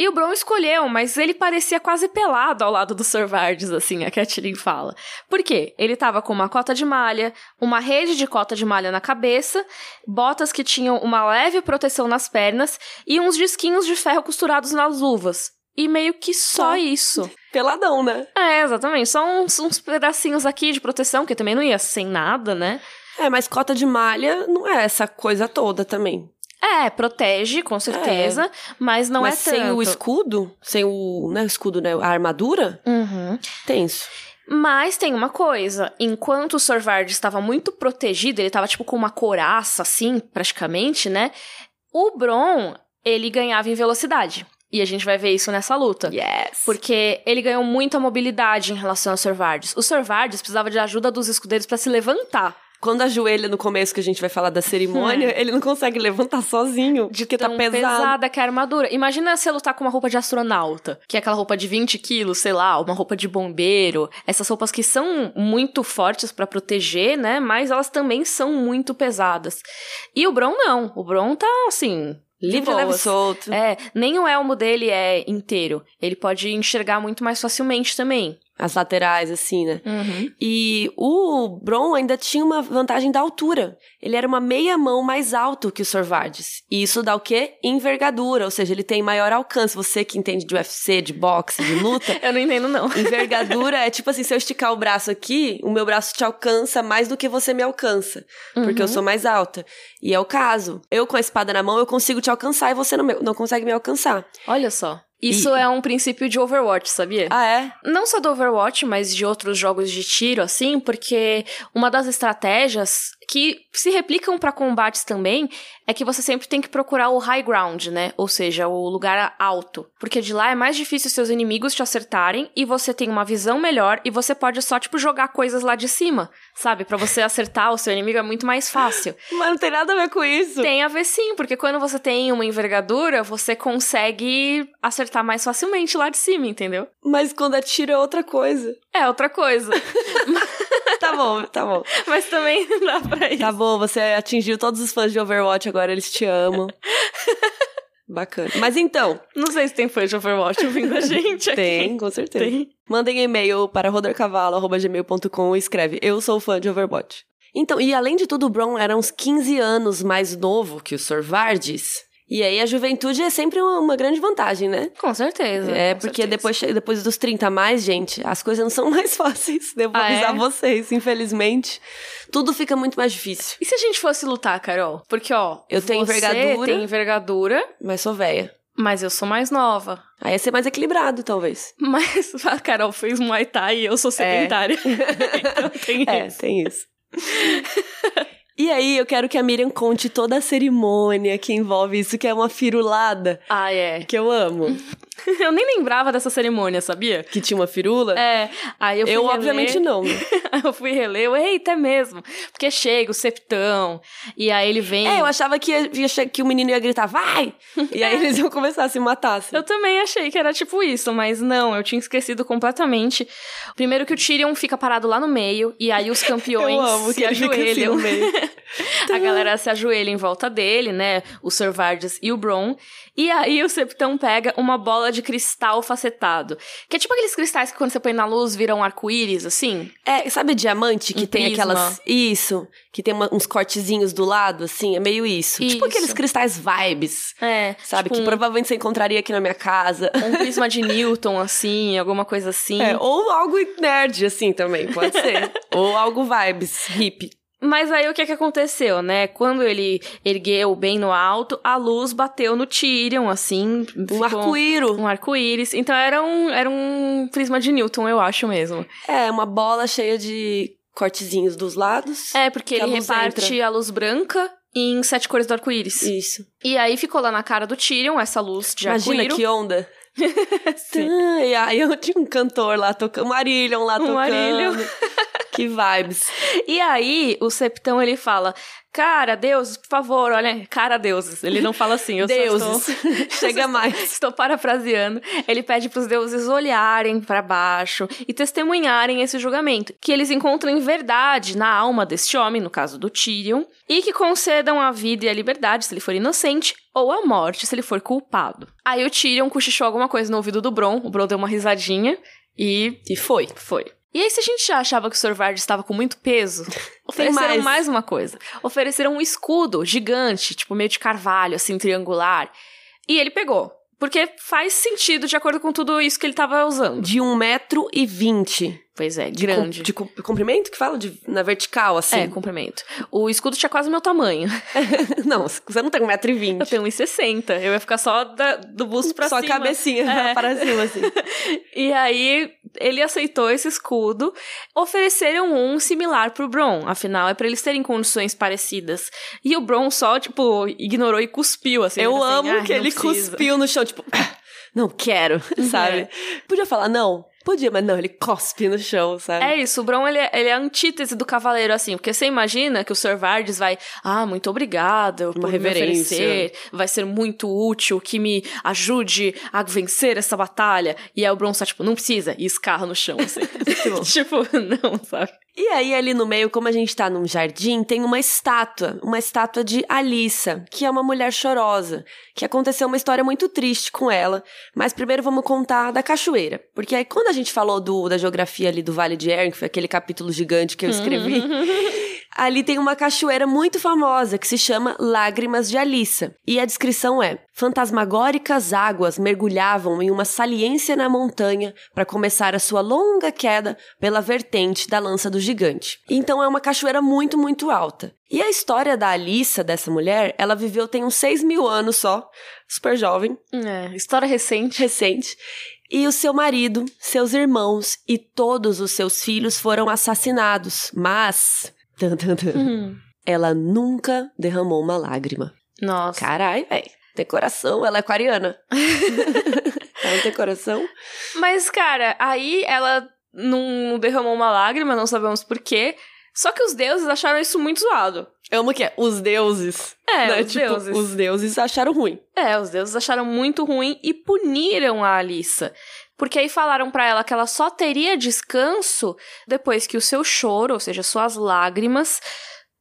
E o Bron escolheu, mas ele parecia quase pelado ao lado dos Sorvardes, assim, a Catherine fala. Por quê? Ele tava com uma cota de malha, uma rede de cota de malha na cabeça, botas que tinham uma leve proteção nas pernas e uns disquinhos de ferro costurados nas luvas. E meio que só Só. isso. Peladão, né? É, exatamente. Só uns, uns pedacinhos aqui de proteção, que também não ia sem nada, né? É, mas cota de malha não é essa coisa toda também. É, protege, com certeza, mas não mas é tanto. sem o escudo, sem o, não é o escudo, né? A armadura, Uhum. tenso. Mas tem uma coisa, enquanto o Sorvard estava muito protegido, ele estava tipo com uma couraça assim, praticamente, né? O Bron, ele ganhava em velocidade. E a gente vai ver isso nessa luta. Yes. Porque ele ganhou muita mobilidade em relação aos Sorvardes. Os Sorvardes precisavam de ajuda dos escudeiros para se levantar. Quando ajoelha no começo, que a gente vai falar da cerimônia, ele não consegue levantar sozinho, de que tá Tão pesado. pesada que é a armadura. Imagina você lutar com uma roupa de astronauta, que é aquela roupa de 20 quilos, sei lá, uma roupa de bombeiro. Essas roupas que são muito fortes pra proteger, né? Mas elas também são muito pesadas. E o Bron não. O Bron tá assim. Livre, leve, solto. É, nem o elmo dele é inteiro. Ele pode enxergar muito mais facilmente também. As laterais, assim, né? Uhum. E o Bron ainda tinha uma vantagem da altura. Ele era uma meia mão mais alto que o Sorvardes. E isso dá o quê? Envergadura, ou seja, ele tem maior alcance. Você que entende de UFC, de boxe, de luta, Eu não entendo, não. envergadura é tipo assim, se eu esticar o braço aqui, o meu braço te alcança mais do que você me alcança. Porque eu sou mais alta. E é o caso. Eu com a espada na mão, eu consigo te alcançar e você não, não consegue me alcançar. Olha só. Isso E- é um princípio de Overwatch, sabia? Ah, é? Não só do Overwatch, mas de outros jogos de tiro, assim, porque uma das estratégias que se replicam pra combates também é que você sempre tem que procurar o high ground, né? Ou seja, o lugar alto. Porque de lá é mais difícil seus inimigos te acertarem e você tem uma visão melhor e você pode só, tipo, jogar coisas lá de cima, sabe? Pra você acertar o seu inimigo é muito mais fácil. Mas não tem nada a ver com isso. Tem a ver sim, porque quando você tem uma envergadura, você consegue acertar mais facilmente lá de cima, entendeu? Mas quando tiro é outra coisa. É outra coisa. Tá bom, tá bom. Mas também não dá pra isso. Tá bom, você atingiu todos os fãs de Overwatch agora, eles te amam. Bacana. Mas então, Não sei se tem fã de Overwatch ouvindo a gente aqui. tem, com certeza. Tem. Mandem e-mail para rodercavalo.gmail.com e escreve Eu sou fã de Overwatch. Então, e além de tudo, o Bron era uns 15 anos mais novo que o Sorvardes. E aí a juventude é sempre uma, uma grande vantagem, né? Com certeza. É, com porque certeza. depois, depois dos 30 a mais, gente, as coisas não são mais fáceis. Devo Ah, avisar é? vocês, infelizmente. Tudo fica muito mais difícil. E se a gente fosse lutar, Carol? Porque, ó, Eu tenho envergadura. tem envergadura, Mas sou velha. mas eu sou mais nova. Aí ia ser mais equilibrado, talvez. Mas a Carol fez Muay Thai e eu sou sedentária. então tem É, isso. tem isso. E aí, eu quero que a Miriam conte toda a cerimônia que envolve isso, que é uma firulada, Ah, é. que eu amo. Eu nem lembrava dessa cerimônia, sabia? Que tinha uma firula? É, aí eu fui eu, reler- obviamente, não. eu fui reler, eu, eita mesmo. Porque chega o septão, e aí ele vem... É, eu achava que, ia, que o menino ia gritar, vai! E aí eles iam começar a se matar, assim. Eu também achei que era tipo isso, mas não, eu tinha esquecido completamente. Primeiro que o Tyrion fica parado lá no meio, e aí os campeões Eu amo se que ele fica assim ajoelham. no meio. a galera se ajoelha em volta dele, né? O Sir e o Bron. E aí o Septão pega uma bola de cristal facetado. Que é tipo aqueles cristais que quando você põe na luz viram arco-íris, assim. É, sabe diamante que Um tem prisma. aquelas. Isso. Que tem uma- uns cortezinhos do lado, assim, é meio isso. Tipo Isso. aqueles cristais vibes. É, Sabe? tipo que um, provavelmente você encontraria aqui na minha casa. um prisma de Newton, assim, alguma coisa assim. É, ou algo nerd, assim, também, pode ser. ou algo vibes, hippie. Mas aí o que que aconteceu, né? Quando ele ergueu bem no alto, a luz bateu no Tyrion, assim. Um arco-íro. Um arco-íris. Então era um, era um prisma de Newton, eu acho mesmo. É, uma bola cheia de cortezinhos dos lados. É, porque ele reparte entra. a luz branca em Sete Cores do Arco-Íris. Isso. E aí ficou lá na cara do Tyrion essa luz de Imagina arco-íris. que onda. e aí eu tinha um cantor lá tocando, um Marillion lá Um tocando. Marillion. que vibes. E aí, o Septão, ele fala, cara, deuses, por favor, olha, cara, deuses. Ele não fala assim, eu Deuses. estou... Chega mais. Estou parafraseando. Ele pede para os deuses olharem para baixo e testemunharem esse julgamento, que eles encontrem verdade na alma deste homem, no caso do Tyrion, e que concedam a vida e a liberdade se ele for inocente ou a morte se ele for culpado. Aí o Tyrion cochichou alguma coisa no ouvido do Bron, o Bron deu uma risadinha e E foi. foi. E aí, se a gente já achava que o Sr. Vard estava com muito peso, ofereceram mais. mais. uma coisa. Ofereceram um escudo gigante, tipo meio de carvalho, assim, triangular. E ele pegou. Porque faz sentido de acordo com tudo isso que ele estava usando. De um metro e vinte. Pois é, De grande. com- De, com- comprimento que fala? De, na vertical, assim. É, comprimento. O escudo tinha quase meu tamanho. não, você não tem um metro e Eu vinte. tenho 1,60. Eu ia ficar só da- do busto pra Só cima. a cabecinha É. para cima, assim. E aí, ele aceitou esse escudo. Ofereceram um similar pro Bron. Afinal, é pra eles terem condições parecidas. E o Bron só, tipo, ignorou e cuspiu, assim. Eu assim, amo "Ah, que ele precisa." cuspiu no chão, tipo, "Ah, não quero, sabe? Podia falar não? Podia, mas não, ele cospe no chão, sabe? É isso, o Bron ele, é- ele é a antítese do cavaleiro, assim, porque você imagina que o Sr. Vardes vai, ah, muito obrigado por oferecer, vai ser muito útil, que me ajude a vencer essa batalha. E aí o Bron só, tipo, não precisa, e escarra no chão, assim. tipo, não, sabe? E aí, ali no meio, como a gente tá num jardim, tem uma estátua, uma estátua de Alissa, que é uma mulher chorosa, que aconteceu uma história muito triste com ela. Mas primeiro vamos contar da cachoeira. Porque aí, quando a gente falou do, da geografia ali do Vale de Erin, que foi aquele capítulo gigante que eu escrevi, ali tem uma cachoeira muito famosa que se chama Lágrimas de Alissa. E a descrição é: fantasmagóricas águas mergulhavam em uma saliência na montanha para começar a sua longa queda pela vertente da lança do gigante. Então é uma cachoeira muito, muito alta. E a história da Alissa, dessa mulher, ela viveu tem uns 6 mil anos só, super jovem, É, história recente. recente. E o seu marido, seus irmãos e todos os seus filhos foram assassinados. Mas. Tan, tan, tan, Hum. ela nunca derramou uma lágrima. Nossa. Carai, velho. Tem coração, ela é aquariana. ela não tem coração? Mas, cara, aí ela não derramou uma lágrima, não sabemos por quê. Só que os deuses acharam isso muito zoado. Eu amo que é os deuses. É, né? os tipo, deuses. Os deuses acharam ruim. É, os deuses acharam muito ruim e puniram a Alissa. Porque aí falaram pra ela que ela só teria descanso depois que o seu choro, ou seja, suas lágrimas,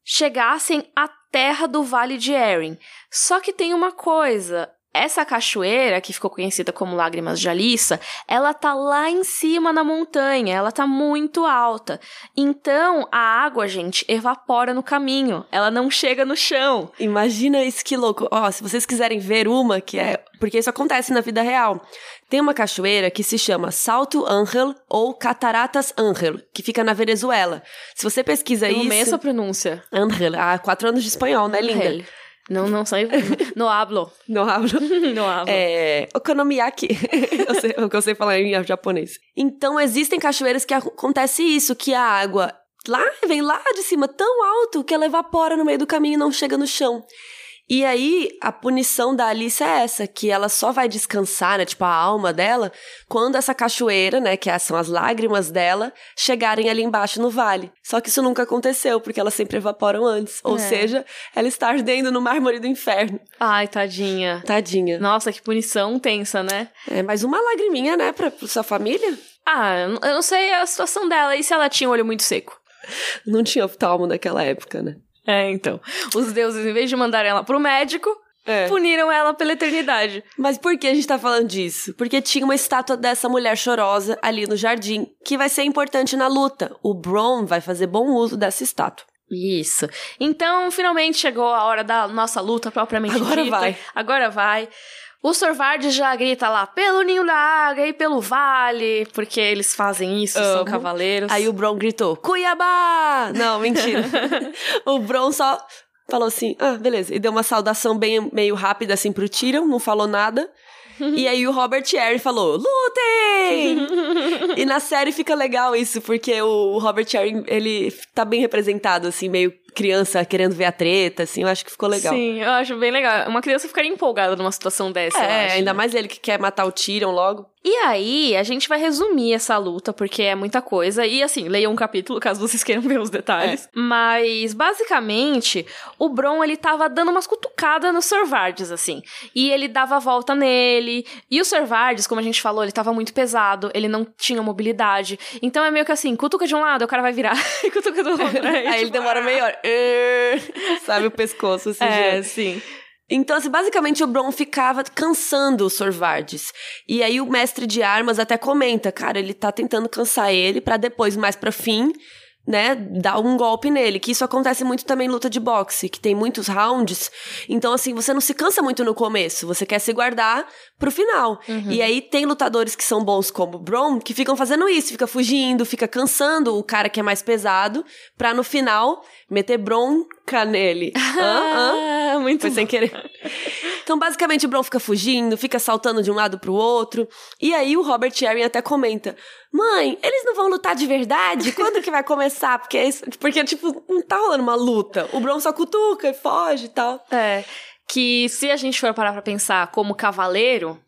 chegassem à terra do Vale de Erin. Só que tem uma coisa. Essa cachoeira, que ficou conhecida como Lágrimas de Alissa, ela tá lá em cima na montanha, ela tá muito alta. Então, a água, gente, evapora no caminho, ela não chega no chão. Imagina isso que louco. Ó, se vocês quiserem ver uma, que é. Porque isso acontece na vida real. Tem uma cachoeira que se chama Salto Ángel ou Cataratas Ángel, que fica na Venezuela. Se você pesquisa Eu isso. amei essa pronúncia. Ángel. Ah, quatro anos de espanhol, né, linda? Angel. Não, não sei. No hablo. Não hablo. No hablo. É. Okonomiyaki. eu sei, o que eu sei falar em japonês. Então, existem cachoeiras que acontece isso, que a água lá vem lá de cima tão alto que ela evapora no meio do caminho e não chega no chão. E aí, a punição da Alice é essa, que ela só vai descansar, né, tipo, a alma dela, quando essa cachoeira, né, que são as lágrimas dela, chegarem ali embaixo no vale. Só que isso nunca aconteceu, porque elas sempre evaporam antes. Ou É. seja, ela está ardendo no mármore do inferno. Ai, tadinha. Tadinha. Nossa, que punição tensa, né? É, mas uma lagriminha, né, pra, pra sua família? Ah, eu não- sei a situação dela. E se ela tinha o olho muito seco? Não tinha oftalmo naquela época, né? É, então. Os deuses, em vez de mandarem ela pro médico, É. puniram ela pela eternidade. Mas por que a gente tá falando disso? Porque tinha uma estátua dessa mulher chorosa ali no jardim, que vai ser importante na luta. O Bron vai fazer bom uso dessa estátua. Isso. Então, finalmente chegou a hora da nossa luta propriamente Agora dita. vai. Agora vai. O Sorvard já grita lá pelo ninho da águia e pelo vale, porque eles fazem isso, são cavaleiros. Aí o Bron gritou, Cuiabá! Não, mentira. o Bron só falou assim, ah, beleza. E deu uma saudação bem, meio rápida assim pro Tyrion, não falou nada. e aí o Robert Eyre falou, lutem! e na série fica legal isso, porque o Robert Eyre, ele tá bem representado, assim, meio criança querendo ver a treta, assim, eu acho que ficou legal. Sim, eu acho bem legal. Uma criança ficaria empolgada numa situação dessa, eu É, acho, ainda né? mais ele que quer matar o Tyrion logo. E aí, a gente vai resumir essa luta, porque é muita coisa. E assim, leiam um capítulo caso vocês queiram ver os detalhes. Mas, basicamente, o Bron, ele tava dando umas cutucadas no Sir Varys, assim. E ele dava a volta nele. E o Sir Varys, como a gente falou, ele tava muito pesado. Ele não tinha mobilidade. Então é meio que assim, cutuca de um lado, o cara vai virar. e cutuca do outro. Aí ele tipo, demora meia hora. Sabe o pescoço, assim. É, sim. Então, assim, basicamente o Bron ficava cansando o Sr. Vardes. E aí o mestre de armas até comenta, cara, ele tá tentando cansar ele pra depois, mais pra fim, né, dar um golpe nele. Que isso acontece muito também em luta de boxe, que tem muitos rounds. Então, assim, você não se cansa muito no começo, você quer se guardar pro final. E aí tem lutadores que são bons como o Bron, que ficam fazendo isso, fica fugindo, fica cansando o cara que é mais pesado, pra no final meter nele. Hã? Ah, muito Foi sem querer. Então, basicamente, o Bron fica fugindo, fica saltando de um lado pro outro. E aí o Robert Arryn até comenta: Mãe, eles não vão lutar de verdade? Quando que vai começar? Porque, é porque tipo, não tá rolando uma luta. O Bron só cutuca e foge e tal. É. Que se a gente for parar pra pensar como cavaleiro,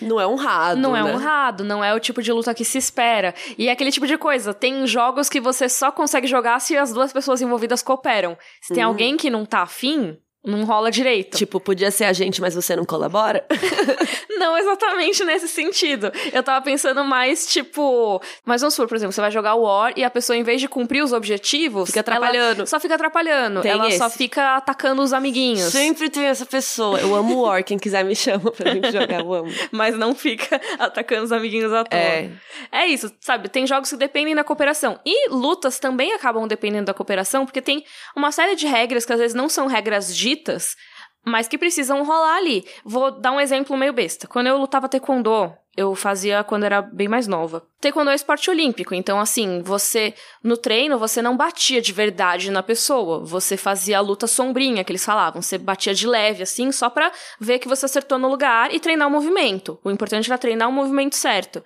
Não é honrado. não é né? honrado, não é o tipo de luta que se espera. E é aquele tipo de coisa. Tem jogos que você só consegue jogar se as duas pessoas envolvidas cooperam. Se tem alguém que não tá afim, não rola direito. Tipo, podia ser a gente, mas você não colabora? Não exatamente nesse sentido. Eu tava pensando mais, tipo. Mas vamos supor, por exemplo, você vai jogar War e a pessoa, em vez de cumprir os objetivos. Fica atrapalhando. Só fica atrapalhando. Tem ela só esse. fica atacando os amiguinhos. Sempre tem essa pessoa. Eu amo War, quem quiser me chama pra gente jogar, eu amo. Mas não fica atacando os amiguinhos à toa. É. É isso, sabe? Tem jogos que dependem da cooperação. E lutas também acabam dependendo da cooperação, porque tem uma série de regras que às vezes não são regras ditas, mas que precisam rolar ali. Vou dar um exemplo meio besta. Quando eu lutava taekwondo, eu fazia quando era bem mais nova. Taekwondo é esporte olímpico, então assim, você no treino você não batia de verdade na pessoa, você fazia a luta sombrinha que eles falavam, você batia de leve assim, só pra ver que você acertou no lugar e treinar o movimento. O importante era treinar o movimento certo.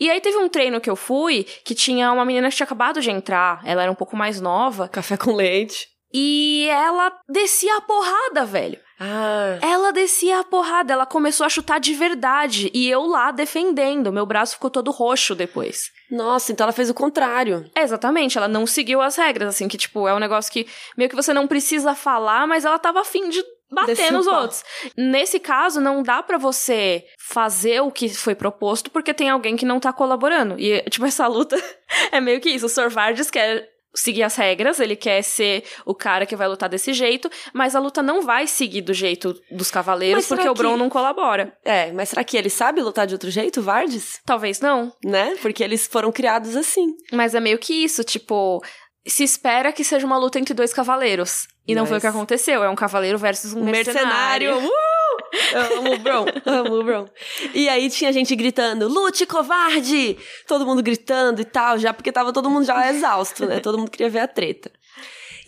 E aí teve um treino que eu fui que tinha uma menina que tinha acabado de entrar, ela era um pouco mais nova, Café com leite. E ela descia a porrada, velho. Ah. Ela descia a porrada, ela começou a chutar de verdade. E eu lá defendendo. Meu braço ficou todo roxo depois. Nossa, então ela fez o contrário. É, exatamente, ela não seguiu as regras, assim, que, tipo, é um negócio que meio que você não precisa falar, mas ela tava afim de bater nos outros. Nesse caso, não dá pra você fazer o que foi proposto porque tem alguém que não tá colaborando. E, tipo, essa luta é meio que isso. O Sr. Vargas quer seguir as regras, ele quer ser o cara que vai lutar desse jeito, mas a luta não vai seguir do jeito dos cavaleiros Mas porque o que- Bron não colabora. É, mas será que ele sabe lutar de outro jeito, Vardes? Talvez não, Né? Porque eles foram criados assim. Mas é meio que isso, tipo, se espera que seja uma luta entre dois cavaleiros. E não foi o que Mas- aconteceu, é um cavaleiro versus um, Um mercenário. Uh! Eu amo o Bron. amo o Bron. E aí tinha gente gritando, lute, covarde! Todo mundo gritando e tal, já porque tava todo mundo já exausto, né? Todo mundo queria ver a treta.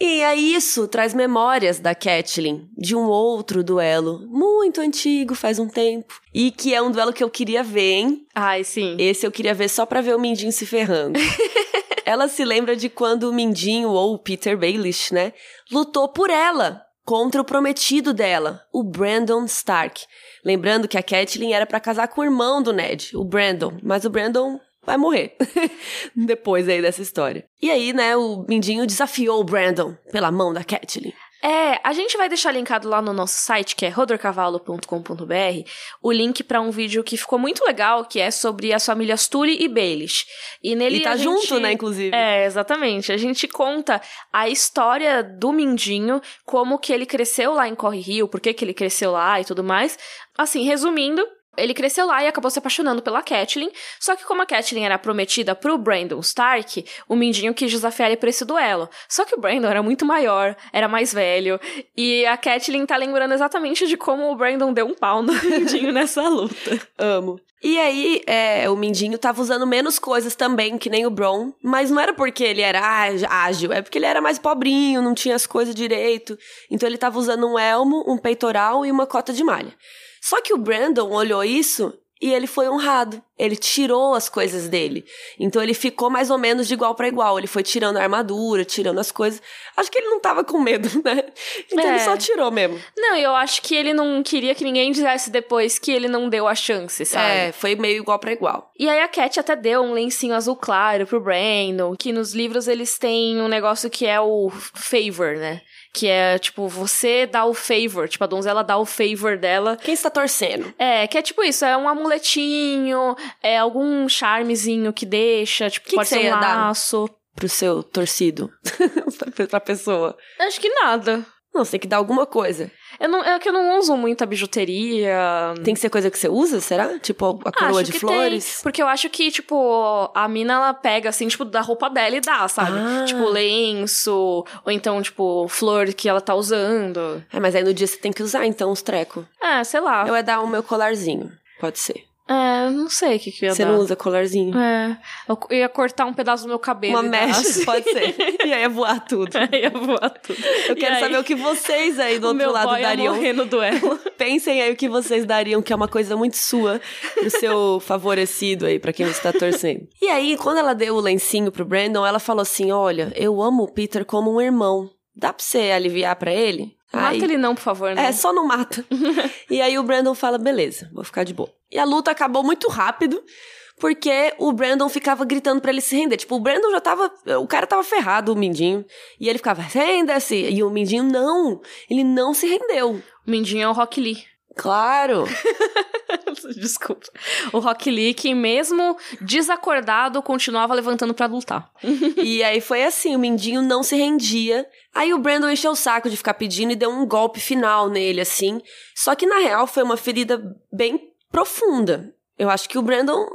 E aí isso traz memórias da Catelyn, de um outro duelo, muito antigo, faz um tempo. E que é um duelo que eu queria ver, hein? Ai, sim. Esse eu queria ver só pra ver o Mindinho se ferrando. ela se lembra de quando o Mindinho, ou o Peter Baelish, né, lutou por ela contra o prometido dela, o Brandon Stark. Lembrando que a Catelyn era pra casar com o irmão do Ned, o Brandon, mas o Brandon vai morrer depois aí dessa história. E aí, né, o Mindinho desafiou o Brandon pela mão da Catelyn. É, a gente vai deixar linkado lá no nosso site, que é rodorcavalo.com.br, o link pra um vídeo que ficou muito legal, que é sobre as famílias Tully e Baelish. E nele Ele tá gente- junto, né, inclusive. É, exatamente. A gente conta a história do Mindinho, como que ele cresceu lá em Corre Rio, por que que ele cresceu lá e tudo mais. Assim, resumindo, ele cresceu lá e acabou se apaixonando pela Catelyn, só que como a Catelyn era prometida pro Brandon Stark, o Mindinho quis desafiar ele pra esse duelo. Só que o Brandon era muito maior, era mais velho, e a Catelyn tá lembrando exatamente de como o Brandon deu um pau no Mindinho nessa luta. Amo. E aí, é, o Mindinho tava usando menos coisas também, que nem o Bron, mas não era porque ele era ágil- é porque ele era mais pobrinho, não tinha as coisas direito. Então ele tava usando um elmo, um peitoral e uma cota de malha. Só que o Brandon olhou isso e ele foi honrado. Ele tirou as coisas dele. Então ele ficou mais ou menos de igual para igual. Ele foi tirando a armadura, tirando as coisas. Acho que ele não tava com medo, né? Então É. ele só tirou mesmo. Não, eu acho que ele não queria que ninguém dissesse depois que ele não deu a chance, sabe? É, foi meio igual para igual. E aí a Cat até deu um lencinho azul claro pro Brandon, que nos livros eles têm um negócio que é o favor, né? Que é, tipo, você dá o favor, tipo, a donzela dá o favor dela. Quem está torcendo? É, que é tipo isso, é um amuletinho, é algum charmezinho que deixa, tipo, Que pode que ser um ia dar? laço. Pro seu torcido. pra pessoa. Acho que nada. Não, você tem que dar alguma coisa. Eu não, é que eu não uso muita bijuteria. Tem que ser coisa que você usa, será? Tipo a coroa Acho de flores? tem, porque eu acho que, tipo, a mina, ela pega, assim, tipo, da roupa dela e dá, sabe? Ah. Tipo, lenço, ou então, tipo, flor que ela tá usando. É, mas aí no dia você tem que usar, então, os trecos. É, sei lá. Eu ia dar o meu colarzinho. Pode ser. É, não sei o que que ia Você dar. não usa colarzinho? É, eu ia cortar um pedaço do meu cabelo. Uma e mecha, assim. pode ser. E aí ia voar tudo. ia voar tudo. Eu quero saber o que vocês aí do outro lado ia dariam. no duelo. Pensem aí o que vocês dariam, que é uma coisa muito sua, pro seu favorecido aí, pra quem você tá torcendo. E aí, quando ela deu o lencinho pro Brandon, ela falou assim: Olha, eu amo o Peter como um irmão. Dá pra você aliviar pra ele? Mata Aí- ele não, por favor, né? É, só não mata. e aí o Brandon fala: beleza, vou ficar de boa. E a luta acabou muito rápido. Porque o Brandon ficava gritando pra ele se render. Tipo, o Brandon já tava. O cara tava ferrado, o Mindinho. E ele ficava, renda-se. E o Mindinho, não. Ele não se rendeu. O Mindinho é o Rock Lee. Claro. Desculpa. O Rock Lee, que mesmo desacordado, continuava levantando pra lutar. e aí foi assim: o Mindinho não se rendia. Aí o Brandon encheu o saco de ficar pedindo e deu um golpe final nele, assim. Só que na real foi uma ferida bem profunda. Eu acho que o Brandon.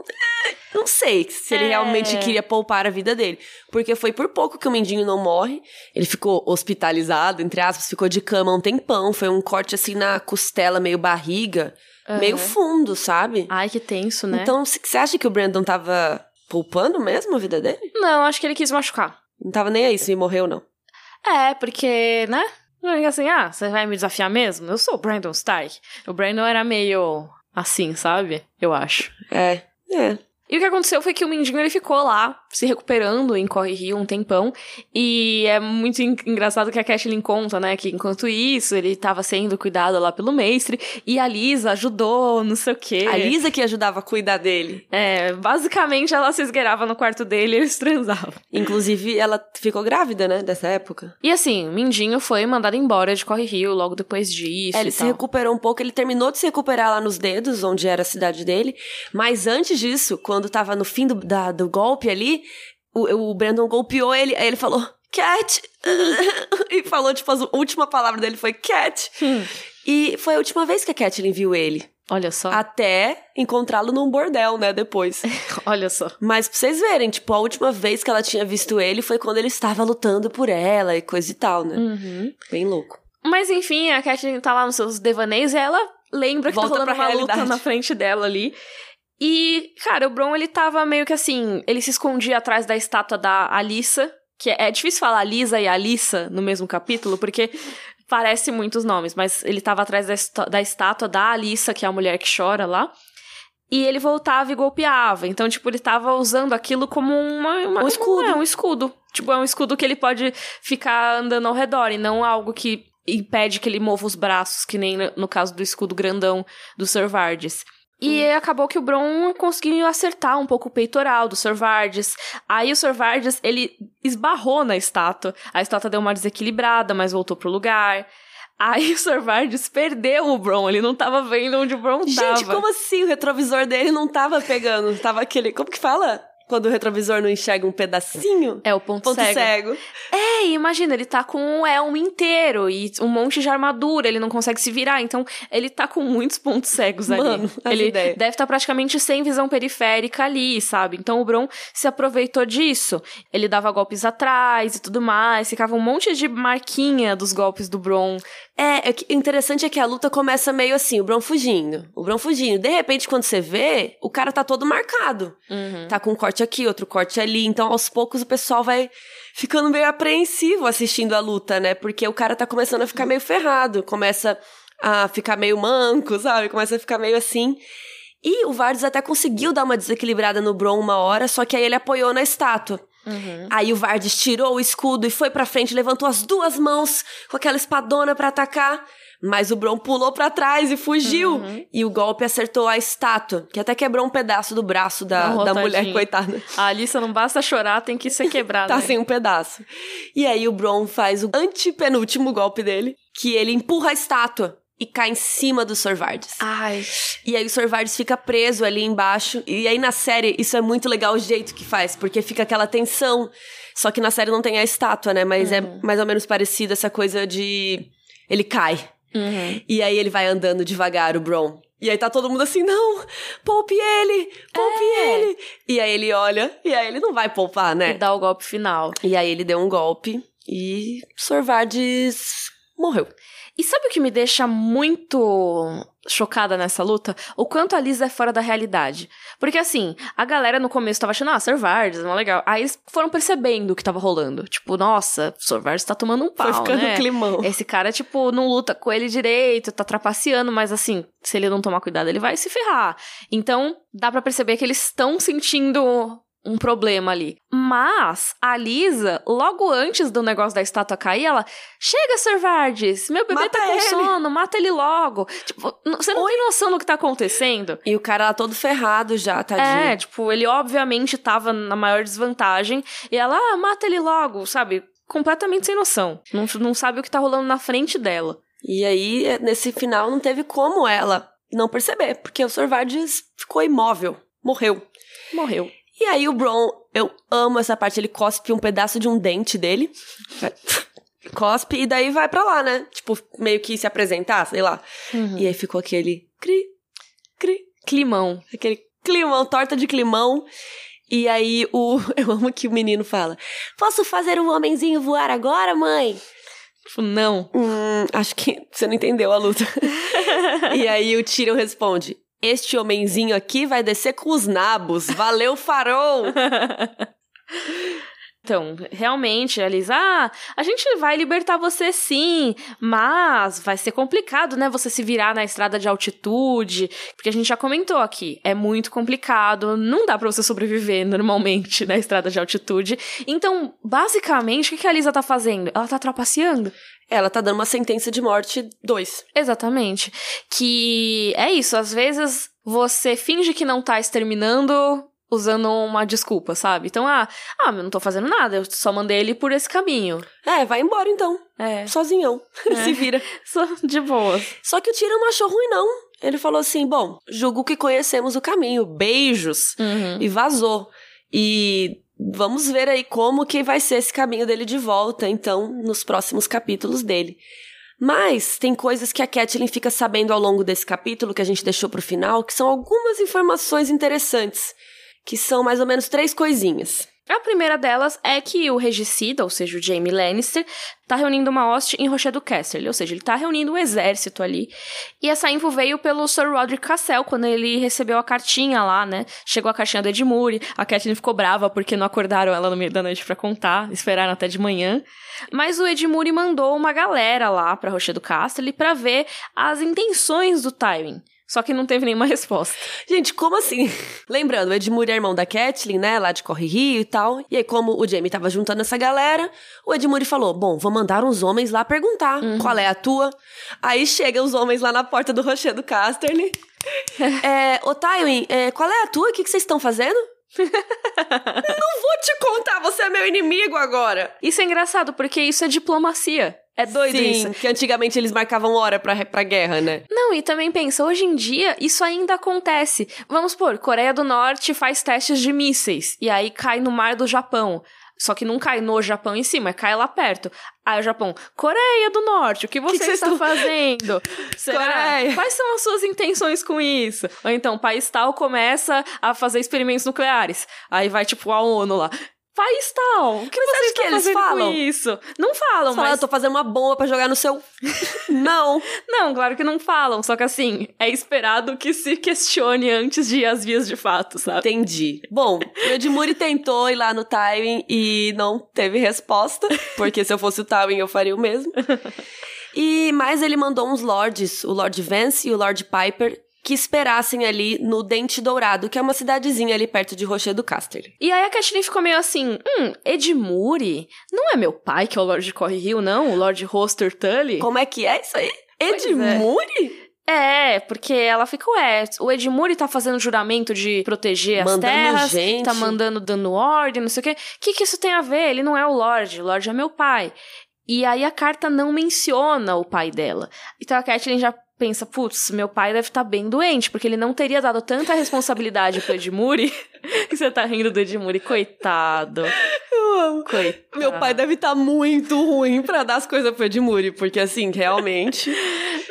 Não sei se ele É. realmente queria poupar a vida dele. Porque foi por pouco que o Mindinho não morre. Ele ficou hospitalizado, entre aspas, ficou de cama um tempão. Foi um corte assim na costela, meio barriga, meio Aham. fundo, sabe? Ai, que tenso, né? Então, você acha que o Brandon tava poupando mesmo a vida dele? Não, acho que ele quis machucar. Não tava nem aí se morreu, não. É, porque, né? Não é assim, ah, você vai me desafiar mesmo? Eu sou o Brandon Stark. O Brandon era meio assim, sabe? Eu acho. É, é. E o que aconteceu foi que o Mindinho ele ficou lá, se recuperando em Corre Rio um tempão. E é muito en- engraçado que a Catelyn conta, né? Que enquanto isso, ele tava sendo cuidado lá pelo mestre. E a Lisa ajudou, não sei o quê. A Lisa que ajudava a cuidar dele. É, basicamente ela se esgueirava no quarto dele e eles transavam. Inclusive, ela ficou grávida, né, dessa época. E assim, o Mindinho foi mandado embora de Corre Rio logo depois disso. É, ele se recuperou um pouco, ele terminou de se recuperar lá nos dedos, onde era a cidade dele. Mas antes disso, quando tava no fim do, da- do golpe ali, o, o Brandon golpeou ele, aí ele falou, Cat! e falou, tipo, a última palavra dele foi Cat. Hum. E foi a última vez que a Catelyn viu ele. Olha só, Até encontrá-lo num bordel, né, depois. olha só. Mas pra vocês verem, tipo, a última vez que ela tinha visto ele foi quando ele estava lutando por ela e coisa e tal, né? Uhum. Bem louco. Mas enfim, a Catelyn tá lá nos seus devaneios e ela lembra que Volta tá rolando uma luta realidade. na frente dela ali. E, cara, o Bron, ele tava meio que assim, ele se escondia atrás da estátua da Alissa, que é, é difícil falar Lisa e Alissa no mesmo capítulo, porque parece muitos nomes, mas ele tava atrás da, da estátua da Alissa, que é a mulher que chora lá. E ele voltava e golpeava. Então, tipo, ele tava usando aquilo como uma, uma- Um escudo. É, um escudo. Tipo, é um escudo que ele pode ficar andando ao redor e não algo que impede que ele mova os braços, que nem no, caso do escudo grandão do Sir Vardes. E acabou que o Bron conseguiu acertar um pouco o peitoral do Sir Vardes. Aí o Sir Vardes, ele esbarrou na estátua. A estátua deu uma desequilibrada, mas voltou pro lugar. Aí o Sir Vardes perdeu o Bron, ele não tava vendo onde o Bron tava. Gente, como assim? O retrovisor dele não tava pegando. Tava aquele. Como que fala? Quando o retrovisor não enxerga um pedacinho? É o ponto, Ponto cego. cego. É, imagina, ele tá com um elmo inteiro e um monte de armadura, ele não consegue se virar, então ele tá com muitos pontos cegos ali. Mano, as ele ideias. deve estar praticamente sem visão periférica ali, sabe? Então o Bron se aproveitou disso. Ele dava golpes atrás e tudo mais, ficava um monte de marquinha dos golpes do Bron. É, é que- interessante é que a luta começa meio assim, o Bron fugindo. O Bron fugindo. De repente, quando você vê, o cara tá todo marcado. Tá com um corte aqui, outro corte ali. Então, aos poucos, o pessoal vai ficando meio apreensivo assistindo a luta, né? Porque o cara tá começando a ficar meio ferrado. Começa a ficar meio manco, sabe? Começa a ficar meio assim. E o Varys até conseguiu dar uma desequilibrada no Bron uma hora, só que aí ele apoiou na estátua. Uhum. Aí o Varys tirou o escudo e foi pra frente, levantou as duas mãos com aquela espadona pra atacar. Mas o Bron pulou pra trás e fugiu. Uhum. E o golpe acertou a estátua, que até quebrou um pedaço do braço da, da mulher, coitada. A Alissa não basta chorar, tem que ser quebrada. Tá né? sem um pedaço. E aí o Bron faz o antepenúltimo golpe dele, que ele empurra a estátua e cai em cima do Sr. Varys. Ai. E aí o Sr. Varys fica preso ali embaixo. E aí na série, isso é muito legal o jeito que faz, porque fica aquela tensão. Só que na série não tem a estátua, né? Mas é mais ou menos parecido essa coisa de. Ele cai. Uhum. E aí ele vai andando devagar, o Bron. E aí tá todo mundo assim, não, poupe ele, poupe É. ele. E aí ele olha, e aí ele não vai poupar, né? E dá o golpe final. E aí ele deu um golpe e Sr. Varys morreu. E sabe o que me deixa muito chocada nessa luta? O quanto a Lisa é fora da realidade. Porque assim, a galera no começo tava achando, ah. Varys, não é legal. Aí eles foram percebendo o que tava rolando. Tipo, nossa. Varys tá tomando um pau, Foi ficando né? climão. Esse cara, tipo, não luta com ele direito, tá trapaceando, mas assim, se ele não tomar cuidado, ele vai se ferrar. Então, dá pra perceber que eles estão sentindo um problema ali. Mas a Lisa, logo antes do negócio da estátua cair, ela chega, Sr. Vardes, meu bebê Mata tá com ele." sono, mata ele logo. Tipo, você não tem noção do que tá acontecendo. E o cara lá todo ferrado já, tadinho. É, tipo, ele obviamente tava na maior desvantagem. E ela, ah, mata ele logo, sabe? Completamente sem noção. Não, não sabe o que tá rolando na frente dela. E aí, nesse final, não teve como ela não perceber, porque o Sr. Varys ficou imóvel, morreu. Morreu. E aí o Bron, eu amo essa parte, ele cospe um pedaço de um dente dele. Cospe e daí vai pra lá, né? Tipo, meio que se apresentar, sei lá. E aí ficou aquele cri, cri, Climão. aquele climão, torta de climão. E aí o eu amo que o menino fala: "Posso fazer um homenzinho voar agora, mãe?" Tipo, não. Hum, acho que você não entendeu a luta. e aí o Tyrion responde: Este homenzinho aqui vai descer com os nabos. Valeu, farol! Então, realmente, a Lisa, ah, a gente vai libertar você sim, mas vai ser complicado, né? Você se virar na estrada de altitude, porque a gente já comentou aqui, é muito complicado, não dá pra você sobreviver normalmente na estrada de altitude. Então, basicamente, o que a Lisa tá fazendo? Ela tá trapaceando. Ela tá dando uma sentença de morte dois. Exatamente. Que é isso, às vezes você finge que não tá exterminando usando uma desculpa, sabe? Então, ah, ah, eu não tô fazendo nada, eu só mandei ele por esse caminho. É, vai embora então. É, Sozinhão. se vira. só de boas. Só que o Tyrion não achou ruim, não. Ele falou assim: bom, julgo que conhecemos o caminho. Beijos. Uhum. E vazou. E vamos ver aí como que vai ser esse caminho dele de volta, então, nos próximos capítulos dele. Mas tem coisas que a Catelyn fica sabendo ao longo desse capítulo, que a gente deixou pro final, que são algumas informações interessantes. Que são mais ou menos três coisinhas. A primeira delas é que o regicida, ou seja, o Jaime Lannister, tá reunindo uma hoste em Rochedo Casterly, ou seja, ele tá reunindo um exército ali. E essa info veio pelo Sir Roderick Cassel, quando ele recebeu a cartinha lá, né? Chegou a cartinha do Edmure, a Catelyn ficou brava porque não acordaram ela no meio da noite pra contar, esperaram até de manhã. Mas o Edmure mandou uma galera lá pra Rochedo Casterly pra ver as intenções do Tywin. Só que não teve nenhuma resposta. Gente, como assim? Lembrando, o Edmure é irmão da Catelyn, né? Lá de Corre Rio e tal. E aí, como o Jaime tava juntando essa galera, o Edmure falou: Bom, vou mandar uns homens lá perguntar qual é a tua. Aí chegam os homens lá na porta do Rochedo Casterly. é, ô Tywin, é, qual é a tua? O que, que vocês estão fazendo? Não vou te contar, você é meu inimigo agora. Isso é engraçado, porque isso é diplomacia. É doido Sim, isso. que antigamente eles marcavam hora pra, pra guerra, né? Não, e também pensa, hoje em dia isso ainda acontece. Vamos supor, Coreia do Norte faz testes de mísseis e aí cai no mar do Japão. Só que não cai no Japão em si, mas cai lá perto. Aí o Japão, Coreia do Norte, o que você que está estão- fazendo? Será? Coreia. Quais são as suas intenções com isso? Ou então, país tal começa a fazer experimentos nucleares. Aí vai, tipo, a ONU lá. País tal, o que Mas você acho está que eles falam? com isso? Não falam, Fala, mas... eu tô fazendo uma bomba pra jogar no seu. não. Não, claro que não falam, só que assim, é esperado que se questione antes de ir às vias de fato, sabe? Entendi. Bom, o Edmure tentou ir lá no Tywin e não teve resposta, porque se eu fosse o Tywin eu faria o mesmo. E mais ele mandou uns lords, o Lord Vance e o Lord Piper, que esperassem ali no Dente Dourado, que é uma cidadezinha ali perto de Rocher do Casterly. E aí a Catelyn ficou meio assim, hum, Edmure? Não é meu pai que é o Lord Corre Rio, não? O Lord Hoster Tully? Como é que é isso aí? É. Edmure? É, porque ela fica, ué, o Edmure tá fazendo juramento de proteger as Mandando terras, gente. tá mandando, dando ordem, não sei o quê. O que que isso tem a ver? Ele não é o Lorde, o Lorde é meu pai. E aí a carta não menciona o pai dela. Então a Catelyn já pensa, putz, meu pai deve estar bem doente, porque ele não teria dado tanta responsabilidade pro Edmure. que você tá rindo do Edmure, coitado. Eu amo. Coitado. Meu pai deve estar muito ruim pra dar as coisas pro Edmure, porque assim, realmente.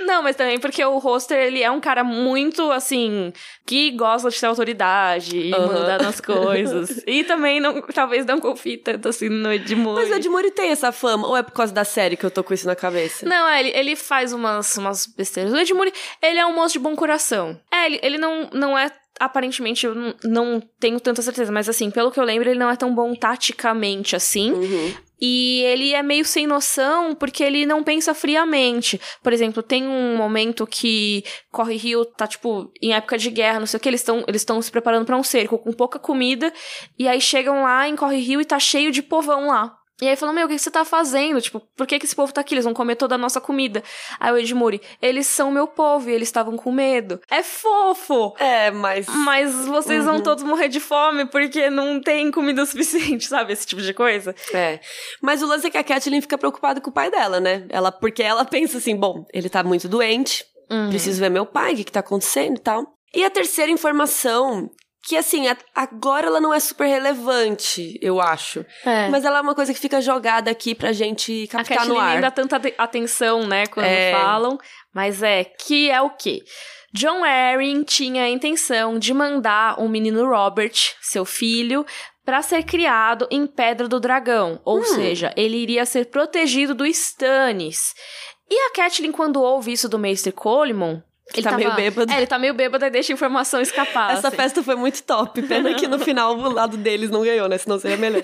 Não, mas também porque o Roster, ele é um cara muito, assim, que gosta de ter autoridade e Aham. mandar nas coisas. e também, não, talvez não confie tanto, assim, no Edmure. Mas o Edmure tem essa fama, ou é por causa da série que eu tô com isso na cabeça? Não, é, ele, ele faz umas, umas besteiras. O Edmure, ele é um moço de bom coração. É, ele, ele não, não é... Aparentemente, eu não, não tenho tanta certeza, mas assim, pelo que eu lembro, ele não é tão bom taticamente assim. Uhum. E ele é meio sem noção porque ele não pensa friamente. Por exemplo, tem um momento que Corre Rio tá, tipo, em época de guerra, não sei o que, eles estão eles se preparando pra um cerco com pouca comida. E aí chegam lá em Corre Rio e tá cheio de povão lá. E aí falam, meu, o que você tá fazendo? Tipo, por que que esse povo tá aqui? Eles vão comer toda a nossa comida. Aí o Edmure, eles são meu povo e eles estavam com medo. É fofo! É, mas. Mas vocês vão Uhum. todos morrer de fome porque não tem comida suficiente, sabe? Esse tipo de coisa. É. Mas o lance é que a Kathleen fica preocupada com o pai dela, né? Ela, porque ela pensa assim: bom, ele tá muito doente, Uhum. preciso ver meu pai, o que, que tá acontecendo e tal. E a terceira informação, que assim, a- agora ela não é super relevante, eu acho. É. Mas ela é uma coisa que fica jogada aqui pra gente A captar no ar. nem dá tanta ate- atenção, né, quando É. falam. Mas é, que é o quê? John Arryn tinha a intenção de mandar o menino Robert, seu filho, pra ser criado em Pedra do Dragão. Ou Hum. seja, ele iria ser protegido do Stannis. E a Catelyn, quando ouve isso do Mestre Coleman... Ele tá meio bêbado. É, ele tá meio bêbado e deixa a informação escapar. Essa assim. festa foi muito top. Pena que no final o lado deles não ganhou, né? Senão seria melhor.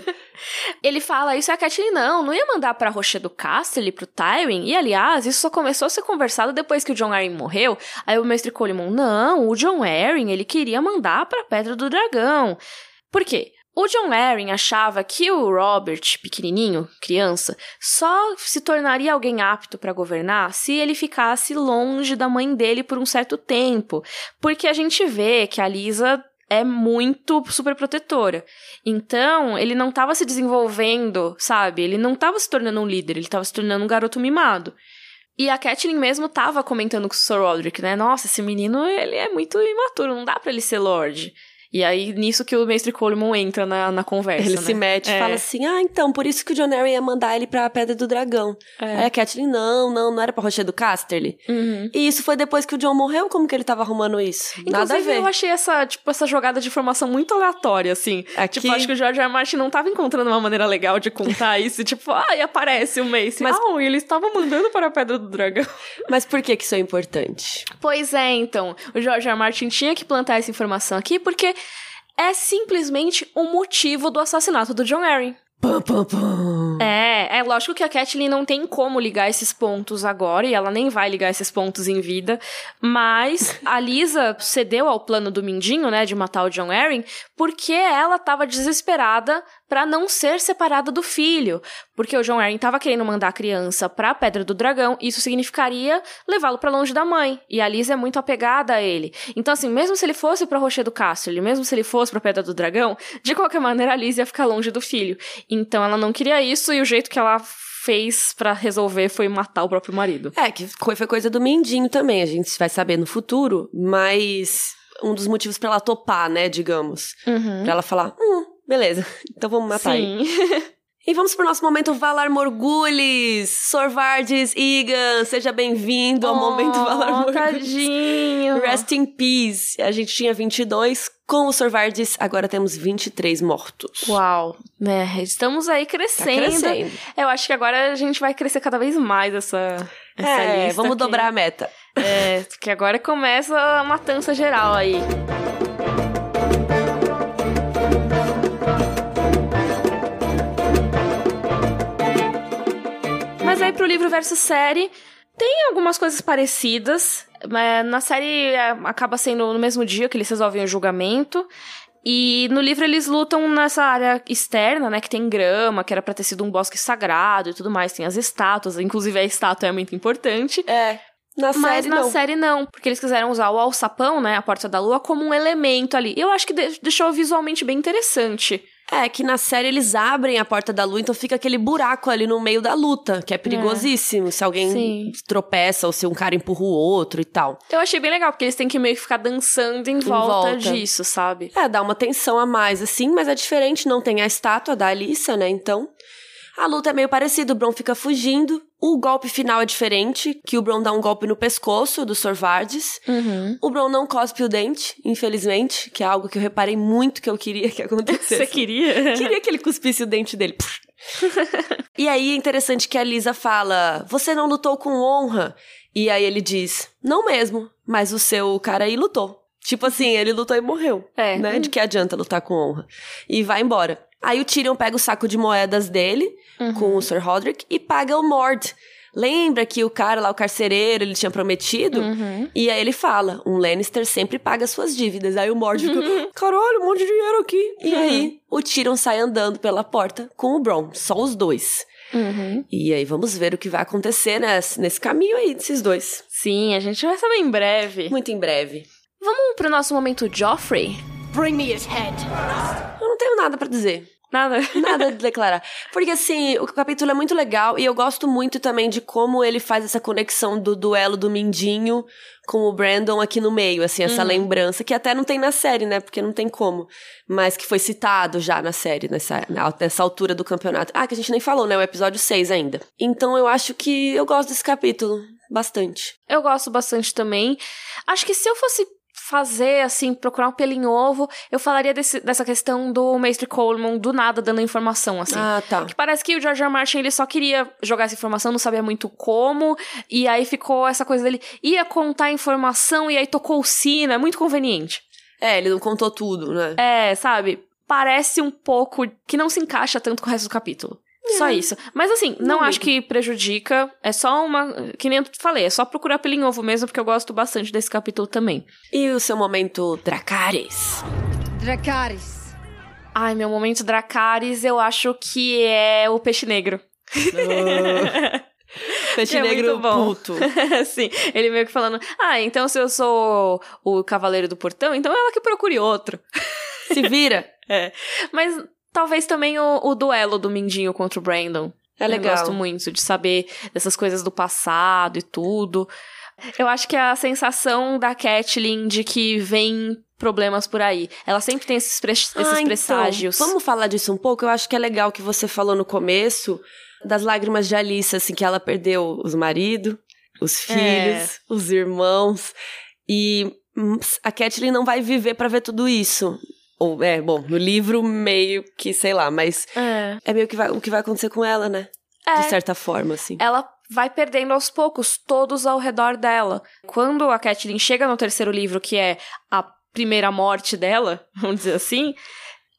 Ele fala isso e a Catelyn não, não ia mandar pra Rocher do Casterly, pro Tywin. E, aliás, isso só começou a ser conversado depois que o John Arryn morreu. Aí o mestre Coleman, não, o John Arryn, ele queria mandar pra Pedra do Dragão. Por quê? O John Arryn achava que o Robert, pequenininho, criança, só se tornaria alguém apto pra governar se ele ficasse longe da mãe dele por um certo tempo. Porque a gente vê que a Lisa é muito super protetora. Então, ele não tava se desenvolvendo, sabe? Ele não tava se tornando um líder, ele tava se tornando um garoto mimado. E a Catelyn mesmo tava comentando com o Sir Roderick, né? Nossa, esse menino, ele é muito imaturo, não dá pra ele ser Lorde. E aí, nisso que o Mestre Coleman entra na, na conversa, Ele né? se mete e É. fala assim: ah, então, por isso que o John Arryn ia mandar ele pra Pedra do Dragão. É. Aí a Kathleen, não, não, não era pra Rocher do Casterly. Uhum. E isso foi depois que o John morreu? Como que ele tava arrumando isso? Nada a Inclusive, ver. eu achei essa, tipo, essa jogada de informação muito aleatória, assim. Aqui- Tipo, acho que o George R. R. Martin não tava encontrando uma maneira legal de contar isso. e, tipo, ai, aparece o Mace. Mas- Mas... Ah, e ele estava mandando para a Pedra do Dragão. Mas por que que isso é importante? Pois é, então. O George R. R. Martin tinha que plantar essa informação aqui, porque é simplesmente o motivo do assassinato do John Arryn. É, é lógico que a Catelyn não tem como ligar esses pontos agora, e ela nem vai ligar esses pontos em vida, mas a Lisa cedeu ao plano do Mindinho, né, de matar o John Arryn, porque ela tava desesperada pra não ser separada do filho, porque o John Arryn tava querendo mandar a criança pra Pedra do Dragão, isso significaria levá-lo pra longe da mãe, e a Lisa é muito apegada a ele. Então assim, mesmo se ele fosse pra Rocher do Casterly, mesmo se ele fosse pra Pedra do Dragão, de qualquer maneira a Lisa ia ficar longe do filho. Então ela não queria isso e o jeito que ela fez pra resolver foi matar o próprio marido. É, que foi coisa do Mindinho também, a gente vai saber no futuro, mas um dos motivos pra ela topar, né, digamos. Pra ela falar, hum, beleza, então vamos matar. Sim. E vamos pro nosso momento Valar Morgulis! Sorvardes Igan, seja bem-vindo ao momento Valar Oh, Morgulis. tadinho. Rest in peace. A gente tinha 22, com o Sorvardes agora temos 23 mortos. Uau, né? Estamos aí Tá crescendo. crescendo. Eu acho que agora a gente vai crescer cada vez mais essa, essa É, lista vamos aqui. dobrar a meta. É, porque agora começa a matança geral aí. Pro livro versus série, tem algumas coisas parecidas. Mas na série é, acaba sendo no mesmo dia que eles resolvem o julgamento. E no livro eles lutam nessa área externa, né? Que tem grama, que era pra ter sido um bosque sagrado e tudo mais. Tem as estátuas, inclusive a estátua é muito importante. É. Na Mas série na não. série não, porque eles quiseram usar o alçapão, né, a Porta da Lua, como um elemento ali. Eu acho que de- deixou visualmente bem interessante. É, que na série eles abrem a porta da lua, então fica aquele buraco ali no meio da luta, que é perigosíssimo. Se alguém Sim. tropeça ou se um cara empurra o outro e tal. Eu achei bem legal, porque eles têm que meio que ficar dançando em, volta, volta. disso, sabe? É, dá uma tensão a mais, assim, mas é diferente, não tem a estátua da Alissa, né? Então. A luta é meio parecida, o Bron fica fugindo. O golpe final é diferente, que o Bron dá um golpe no pescoço do Sorvardes. Uhum. O Bron não cospe o dente, infelizmente, que é algo que eu reparei muito que eu queria que acontecesse. Você queria? Queria que ele cuspisse o dente dele. e aí é interessante que a Lisa fala: Você não lutou com honra? E aí ele diz: Não mesmo, mas o seu cara aí lutou. Tipo assim, ele lutou e morreu. É. Né? De que adianta lutar com honra? E vai embora. Aí o Tyrion pega o saco de moedas dele, com o Sir Roderick, e paga o Mord. Lembra que o cara lá, o carcereiro, ele tinha prometido? Uhum. E aí ele fala, um Lannister sempre paga suas dívidas. Aí o Mord fica, caralho, um monte de dinheiro aqui. E aí o Tyrion sai andando pela porta com o Bron, só os dois. Uhum. E aí vamos ver o que vai acontecer nesse, nesse caminho aí desses dois. Sim, a gente vai saber em breve. Muito em breve. Vamos pro nosso momento Joffrey? Bring me his head. Eu não tenho nada pra dizer. Nada. Nada de declarar. Porque, assim, o capítulo é muito legal e eu gosto muito também de como ele faz essa conexão do duelo do Mindinho com o Brandon aqui no meio, assim, essa lembrança, que até não tem na série, né? Porque não tem como. Mas que foi citado já na série, nessa, nessa altura do campeonato. Ah, que a gente nem falou, né? O episódio 6 ainda. Então eu acho que eu gosto desse capítulo bastante. Eu gosto bastante também. Acho que se eu fosse fazer, assim, procurar um pelinho ovo, eu falaria desse- dessa questão do Mestre Coleman do nada dando informação, assim. Ah, tá. Que parece que o George R. R. Martin ele só queria jogar essa informação, não sabia muito como, e aí ficou essa coisa dele ia contar a informação e aí tocou o sino, é muito conveniente. É, ele não contou tudo, né? É, sabe? Parece um pouco que não se encaixa tanto com o resto do capítulo. Só isso. Mas assim, não, Não acho que prejudica. É só uma. Que nem eu falei, é só procurar pelo em ovo mesmo, porque eu gosto bastante desse capítulo também. E o seu momento Dracarys? Dracarys. Ai, meu momento Dracarys, eu acho que é o peixe negro. Peixe É negro muito bom. puto. Sim, ele meio que falando: Ah, então se eu sou o cavaleiro do portão, então ela que procure outro. Se vira. É. Mas talvez também o, o duelo do Mindinho contra o Brandon. É legal. Eu gosto muito de saber dessas coisas do passado e tudo. Eu acho que é a sensação da Catelyn de que vem problemas por aí. Ela sempre tem esses, pre esses Ah, então, presságios. vamos falar disso um pouco? Eu acho que é legal que você falou no começo das lágrimas de Alice, assim, que ela perdeu os maridos, os É. filhos, os irmãos. E hum, a Catelyn não vai viver pra ver tudo isso. Ou, é, bom, no livro meio que, sei lá, mas É. é meio que vai, o que vai acontecer com ela, né? É. De certa forma, assim. ela vai perdendo aos poucos todos ao redor dela. Quando a Catelyn chega no terceiro livro, que é a primeira morte dela, vamos dizer assim,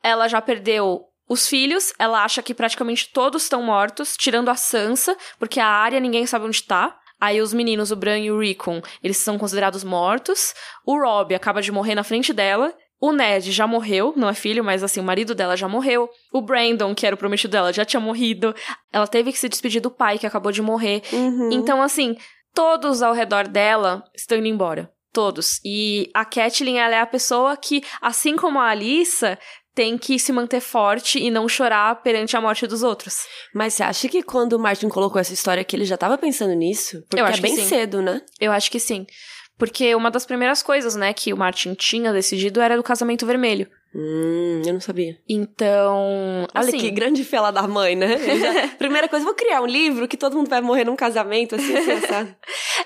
ela já perdeu os filhos, ela acha que praticamente todos estão mortos, tirando a Sansa, porque a área ninguém sabe onde tá. Aí os meninos, o Bran e o Rickon, eles são considerados mortos. O Robb acaba de morrer na frente dela. O Ned já morreu, não é filho, mas assim, o marido dela já morreu. O Brandon, que era o prometido dela, já tinha morrido. Ela teve que se despedir do pai, que acabou de morrer. Uhum. Então, assim, todos ao redor dela estão indo embora. Todos. E a Catelyn, ela é a pessoa que, assim como a Alissa, tem que se manter forte e não chorar perante a morte dos outros. Mas você acha que quando o Martin colocou essa história que ele já tava pensando nisso? Porque Eu acho é bem cedo, né? Eu acho que sim. Porque uma das primeiras coisas, né, que o Martin tinha decidido era do casamento vermelho. Hum, eu não sabia. Então, Olha assim, que grande fela da mãe, né? Já- primeira coisa, vou criar um livro que todo mundo vai morrer num casamento, assim, assim.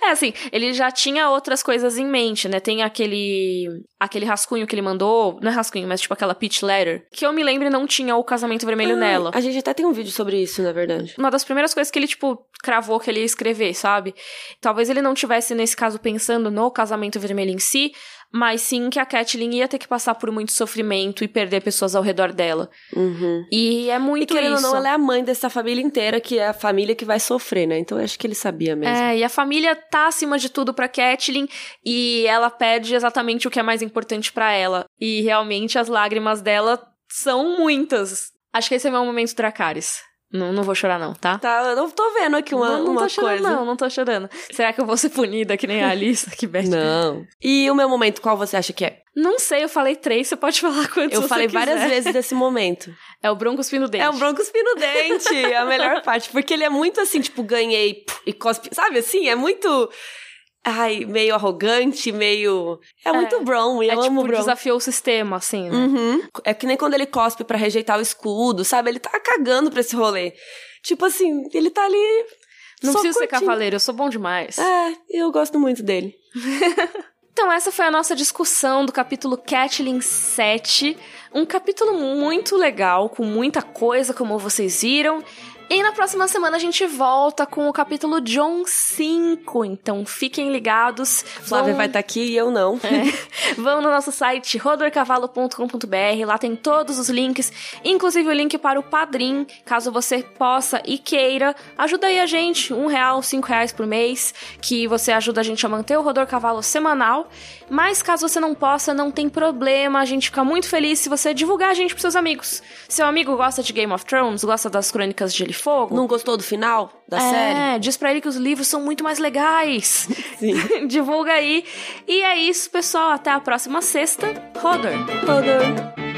É, assim, ele já tinha outras coisas em mente, né? Tem aquele aquele rascunho que ele mandou, não é rascunho, mas tipo aquela pitch letter, que eu me lembro não tinha o casamento vermelho Ah, nela. A gente até tem um vídeo sobre isso, na verdade. Uma das primeiras coisas que ele, tipo, cravou que ele ia escrever, sabe? Talvez ele não tivesse, nesse caso, pensando no casamento vermelho em si, mas sim que a Catelyn ia ter que passar por muito sofrimento e perder pessoas ao redor dela. Uhum. E é E muito querendo isso. ou não, ela é a mãe dessa família inteira, que é a família que vai sofrer, né? Então eu acho que ele sabia mesmo. É, e a família tá acima de tudo pra Catelyn e ela pede exatamente o que é mais importante pra ela. E realmente as lágrimas dela são muitas. Acho que esse é meu momento Dracarys. Não, não vou chorar não, tá? Tá, eu não tô vendo aqui uma, não, não uma tô chorando coisa. não, não tô chorando. Será que eu vou ser punida que nem a Alice? que bad. Não. E o meu momento, qual você acha que é? Não sei, eu falei três, você pode falar quantos Eu falei quiser. várias vezes desse momento. É o Bronco Espino Dente. É o Bronco Espino Dente, é a melhor parte. Porque ele é muito assim, tipo, ganhei e cospe. Sabe assim? É muito. Ai, meio arrogante, meio. É, muito Bron, e É eu tipo, amo o Bron. desafiou o sistema, assim, né? Uhum. É que nem quando ele cospe pra rejeitar o escudo, sabe? Ele tá cagando pra esse rolê. Tipo assim, ele tá ali. Não preciso ser curtindo. cavaleiro, eu sou bom demais. É, eu gosto muito dele. Então, essa foi a nossa discussão do capítulo Catelyn 7. Um capítulo muito legal, com muita coisa, como vocês viram. E na próxima semana a gente volta com o capítulo John 5. Então fiquem ligados. Flávia Vão- vai estar aqui e eu não. É. Vão no nosso site rodorcavalo.com.br, lá tem todos os links, inclusive o link para o Padrim, caso você possa e queira. Ajuda aí a gente, um real, cinco reais por mês, que você ajuda a gente a manter o Rodor Cavalo semanal. Mas caso você não possa, não tem problema, a gente fica muito feliz se você divulgar a gente pros seus amigos. Seu amigo gosta de Game of Thrones, gosta das Crônicas de Fogo? Não gostou do final da série? É, diz pra ele que os livros são muito mais legais. Sim. Divulga aí. E é isso, pessoal. Até a próxima sexta. Rodor. Rodor.